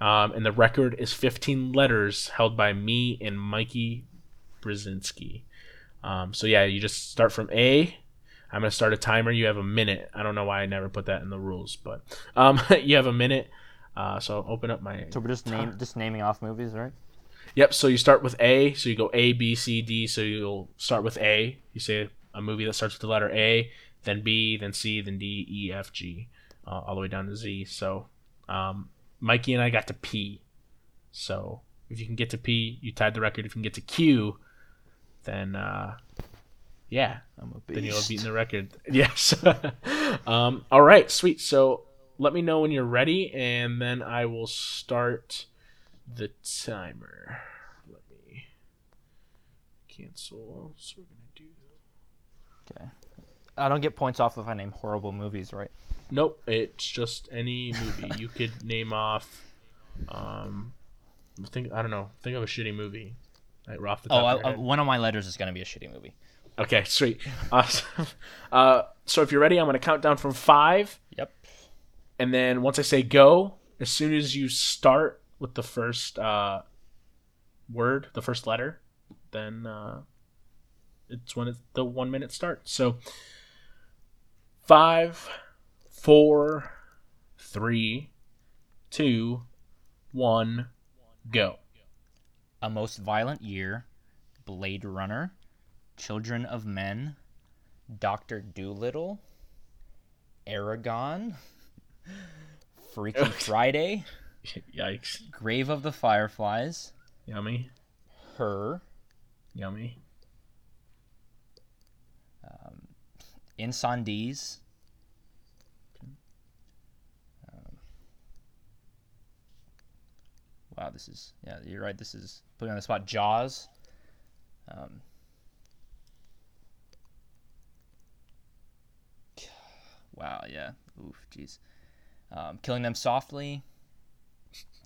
Speaker 1: Um, and the record is 15 letters held by me and Mikey Brzezinski. Um, so yeah, you just start from A. I'm gonna start a timer. You have a minute. I don't know why I never put that in the rules, but um, you have a minute. Uh, so I'll open up my.
Speaker 2: So we're just name just naming off movies, right?
Speaker 1: Yep. So you start with A. So you go A B C D. So you'll start with A. You say a movie that starts with the letter A, then B, then C, then D, E, F, G, uh, all the way down to Z. So um, Mikey and I got to P. So if you can get to P, you tied the record. If you can get to Q, then uh, yeah, then you'll have beaten the record. Yes. um, all right, sweet. So let me know when you're ready, and then I will start the timer. Let me cancel. So we're gonna do.
Speaker 2: Okay. I don't get points off if I name horrible movies, right?
Speaker 1: Nope. It's just any movie you could name off. Um, think I don't know. Think of a shitty movie. Like, off the
Speaker 2: oh, oh, of one of my letters is going to be a shitty movie.
Speaker 1: Okay, sweet. Awesome. Uh, so if you're ready, I'm going to count down from five.
Speaker 2: Yep.
Speaker 1: And then once I say go, as soon as you start with the first uh, word, the first letter, then uh, it's when it's the one minute starts. So five, four, three, two, one, go.
Speaker 2: A Most Violent Year, Blade Runner, Children of Men, Doctor Dolittle, Eragon, Freaky Friday,
Speaker 1: Yikes.
Speaker 2: Grave of the Fireflies,
Speaker 1: Yummy.
Speaker 2: Her,
Speaker 1: Yummy.
Speaker 2: Um, Incendies, Wow, this is yeah. You're right. This is putting on the spot. Jaws. Um, wow. Yeah. Oof. Jeez. Um, killing them softly.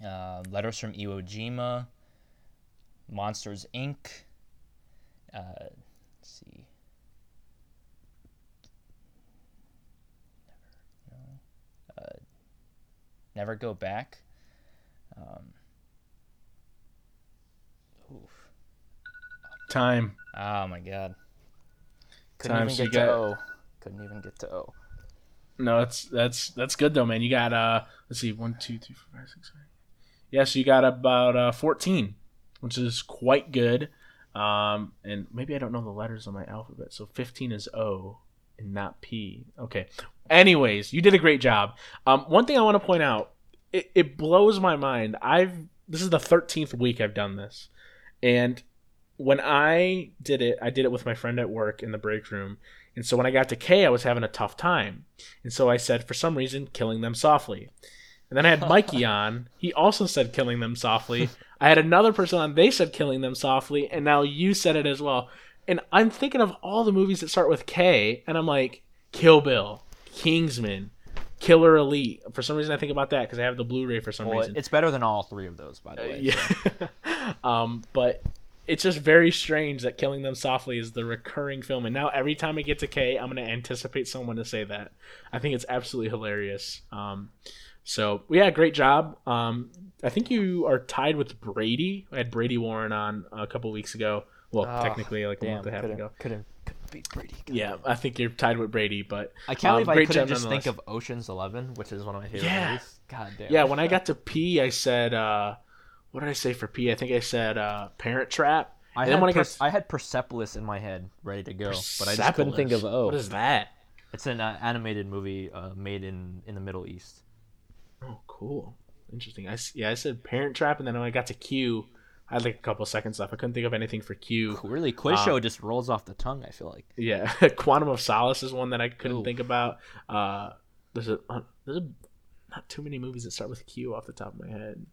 Speaker 2: Uh, letters from Iwo Jima. Monsters Inc. Uh, let's see. Never, no. uh, never go back. Um,
Speaker 1: Oof. Time.
Speaker 2: Oh my god. Couldn't Time, even get to got... O. Couldn't even get to O.
Speaker 1: No, that's that's that's good though, man. You got uh, let's see, one, two, three, four, five, six, seven. Yeah, so you got about uh, fourteen, which is quite good. Um, and maybe I don't know the letters on my alphabet, so fifteen is O and not P. Okay. Anyways, you did a great job. Um, one thing I want to point out, it, it blows my mind. I've this is the thirteenth week I've done this. And when I did it, I did it with my friend at work in the break room. And so when I got to K, I was having a tough time. And so I said, for some reason, killing them softly. And then I had Mikey on. He also said killing them softly. I had another person on. They said killing them softly. And now you said it as well. And I'm thinking of all the movies that start with K. And I'm like, Kill Bill, Kingsman, Killer Elite. For some reason, I think about that because I have the Blu-ray for some well, reason.
Speaker 2: It's better than all three of those, by the way.
Speaker 1: Uh, yeah. um, but it's just very strange that Killing Them Softly is the recurring film, and now every time it gets a K, I'm gonna anticipate someone to say that. I think it's absolutely hilarious. Um, so yeah, great job. Um, I think you are tied with Brady. I had Brady Warren on a couple weeks ago. Well,
Speaker 2: Oh,
Speaker 1: technically like a
Speaker 2: Damn,
Speaker 1: month and a half ago.
Speaker 2: couldn't couldn't beat Brady.
Speaker 1: Yeah, I think you're tied with Brady, but
Speaker 2: I can't
Speaker 1: um,
Speaker 2: believe I couldn't just think of Ocean's Eleven, which is one of my favorite
Speaker 1: Yeah.
Speaker 2: movies. God damn.
Speaker 1: Yeah, when I got to P, I said, uh, what did I say for P? I think I said uh, Parent Trap.
Speaker 2: I had,
Speaker 1: when I
Speaker 2: had Persepolis in my head, ready to go, but I just couldn't think of
Speaker 1: Persepolis.
Speaker 2: O.
Speaker 1: What is that?
Speaker 2: It's an uh, animated movie uh, made in in the Middle East.
Speaker 1: Oh, cool. Interesting. I, yeah, I said Parent Trap, and then when I got to Q, I had like a couple seconds left. I couldn't think of anything for Q.
Speaker 2: Really, quiz
Speaker 1: Um,
Speaker 2: show just rolls off the tongue. I feel like.
Speaker 1: Yeah, Quantum of Solace is one that I couldn't
Speaker 2: Ooh.
Speaker 1: think about. Uh, there's a uh, there's a, not too many movies that start with Q off the top of my head.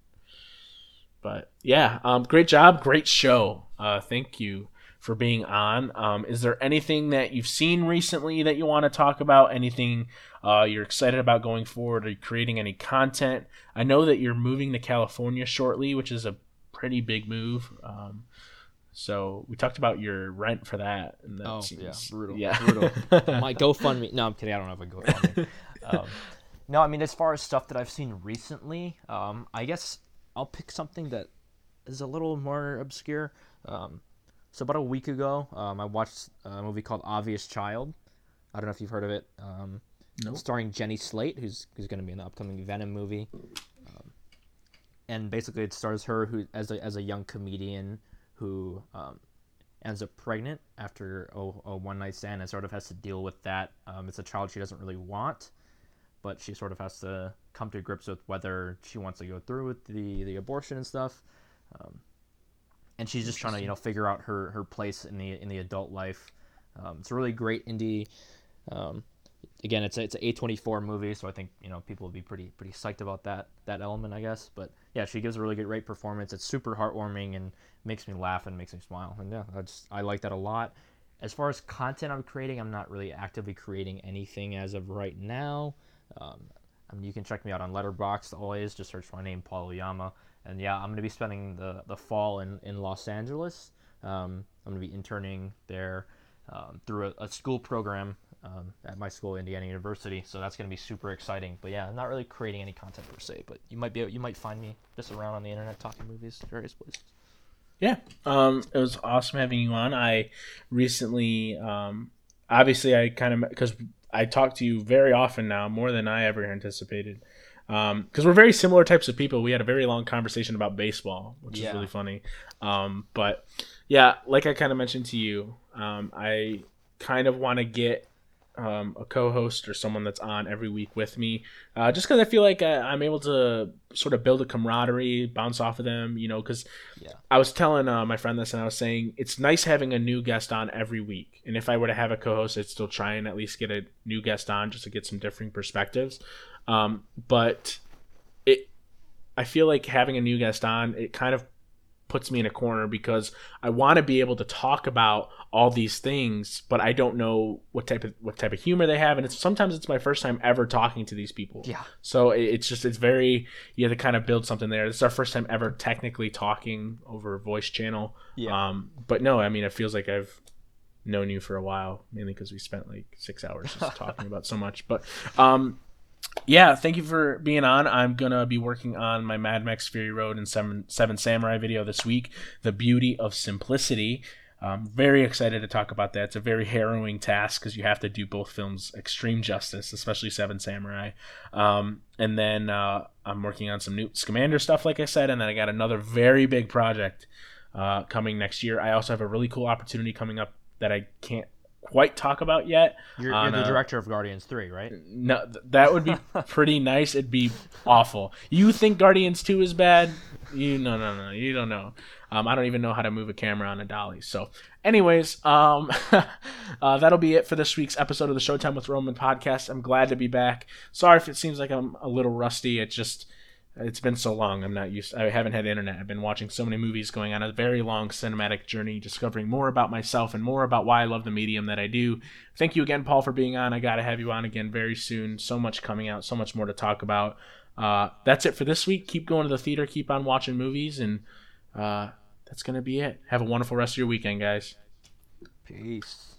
Speaker 1: But yeah, um, great job, great show. Uh, thank you for being on. Um, is there anything that you've seen recently that you want to talk about? Anything uh, you're excited about going forward? Are you creating any content? I know that you're moving to California shortly, which is a pretty big move. Um, so we talked about your rent for that. And that
Speaker 2: Oh,
Speaker 1: seems,
Speaker 2: yeah, brutal,
Speaker 1: Yeah,
Speaker 2: brutal. My GoFundMe. No, I'm kidding. I don't have a GoFundMe. um, no, I mean as far as stuff that I've seen recently, um, I guess I'll pick something that is a little more obscure. Um, so about a week ago, um, I watched a movie called Obvious Child. I don't know if you've heard of it. Um,
Speaker 1: Nope.
Speaker 2: Starring Jenny Slate, who's who's going to be in the upcoming Venom movie. Um, and basically, it stars her who as a as a young comedian who um, ends up pregnant after a, a one night stand and sort of has to deal with that. Um, it's a child she doesn't really want, but she sort of has to come to grips with whether she wants to go through with the, the abortion and stuff. Um, and she's just trying to you know figure out her, her place in the in the adult life. Um, it's a really great indie. Um, again, it's a, it's an A twenty four movie, so I think you know people will be pretty pretty psyched about that that element, I guess. But yeah, she gives a really good great performance. It's super heartwarming and makes me laugh and makes me smile. And yeah, I just I like that a lot. As far as content I'm creating, I'm not really actively creating anything as of right now. Um, I mean, you can check me out on Letterboxd always. Just search my name, Paul Oyama. And yeah, I'm going to be spending the, the fall in, in Los Angeles. Um, I'm going to be interning there um, through a, a school program um, at my school, Indiana University. So that's going to be super exciting. But yeah, I'm not really creating any content per se. But you might be you might find me just around on the internet talking movies, various places.
Speaker 1: Yeah, um, it was awesome having you on. I recently, um, obviously, I kind of because I talk to you very often now, more than I ever anticipated. Because we're very similar types of people. We had a very long conversation about baseball, which is really funny. Um, but yeah, like I kind of mentioned to you, um, I kind of want to get um, a co-host or someone that's on every week with me, uh, just because I feel like uh, I'm able to sort of build a camaraderie, bounce off of them, you know. Because
Speaker 2: Yeah.
Speaker 1: I was telling uh, my friend this, and I was saying it's nice having a new guest on every week. And if I were to have a co-host, I'd still try and at least get a new guest on just to get some different perspectives. Um, but it, I feel like having a new guest on, it kind of puts me in a corner because I want to be able to talk about all these things, but I don't know what type of what type of humor they have, and it's sometimes it's my first time ever talking to these people.
Speaker 2: Yeah.
Speaker 1: So it's just it's very you have to kind of build something there. This is our first time ever technically talking over a voice channel.
Speaker 2: Yeah.
Speaker 1: Um, but no, I mean it feels like I've known you for a while, mainly because we spent like six hours just talking about so much. But um, yeah, thank you for being on. I'm gonna be working on my Mad Max Fury Road and Seven Seven Samurai video this week. The beauty of simplicity. I'm very excited to talk about that. It's a very harrowing task because you have to do both films extreme justice, especially Seven Samurai. Um, and then uh, I'm working on some new Scamander stuff, like I said, and then I got another very big project uh, coming next year. I also have a really cool opportunity coming up that I can't quite talk about yet.
Speaker 2: You're, you're the
Speaker 1: uh,
Speaker 2: director of Guardians Three, right?
Speaker 1: no, th- that would be pretty nice. It'd be awful. You think Guardians Two is bad? You no no no. You don't know. Um, I don't even know how to move a camera on a dolly. So, anyways, um, uh, that'll be it for this week's episode of the Showtime with Roman podcast. I'm glad to be back. Sorry if it seems like I'm a little rusty. It just it's been so long. I'm not used. I haven't had internet. I've been watching so many movies, going on a very long cinematic journey, discovering more about myself and more about why I love the medium that I do. Thank you again, Paul, for being on. I got to have you on again very soon. So much coming out. So much more to talk about. Uh, that's it for this week. Keep going to the theater. Keep on watching movies, and uh, that's gonna be it. Have a wonderful rest of your weekend, guys.
Speaker 2: Peace.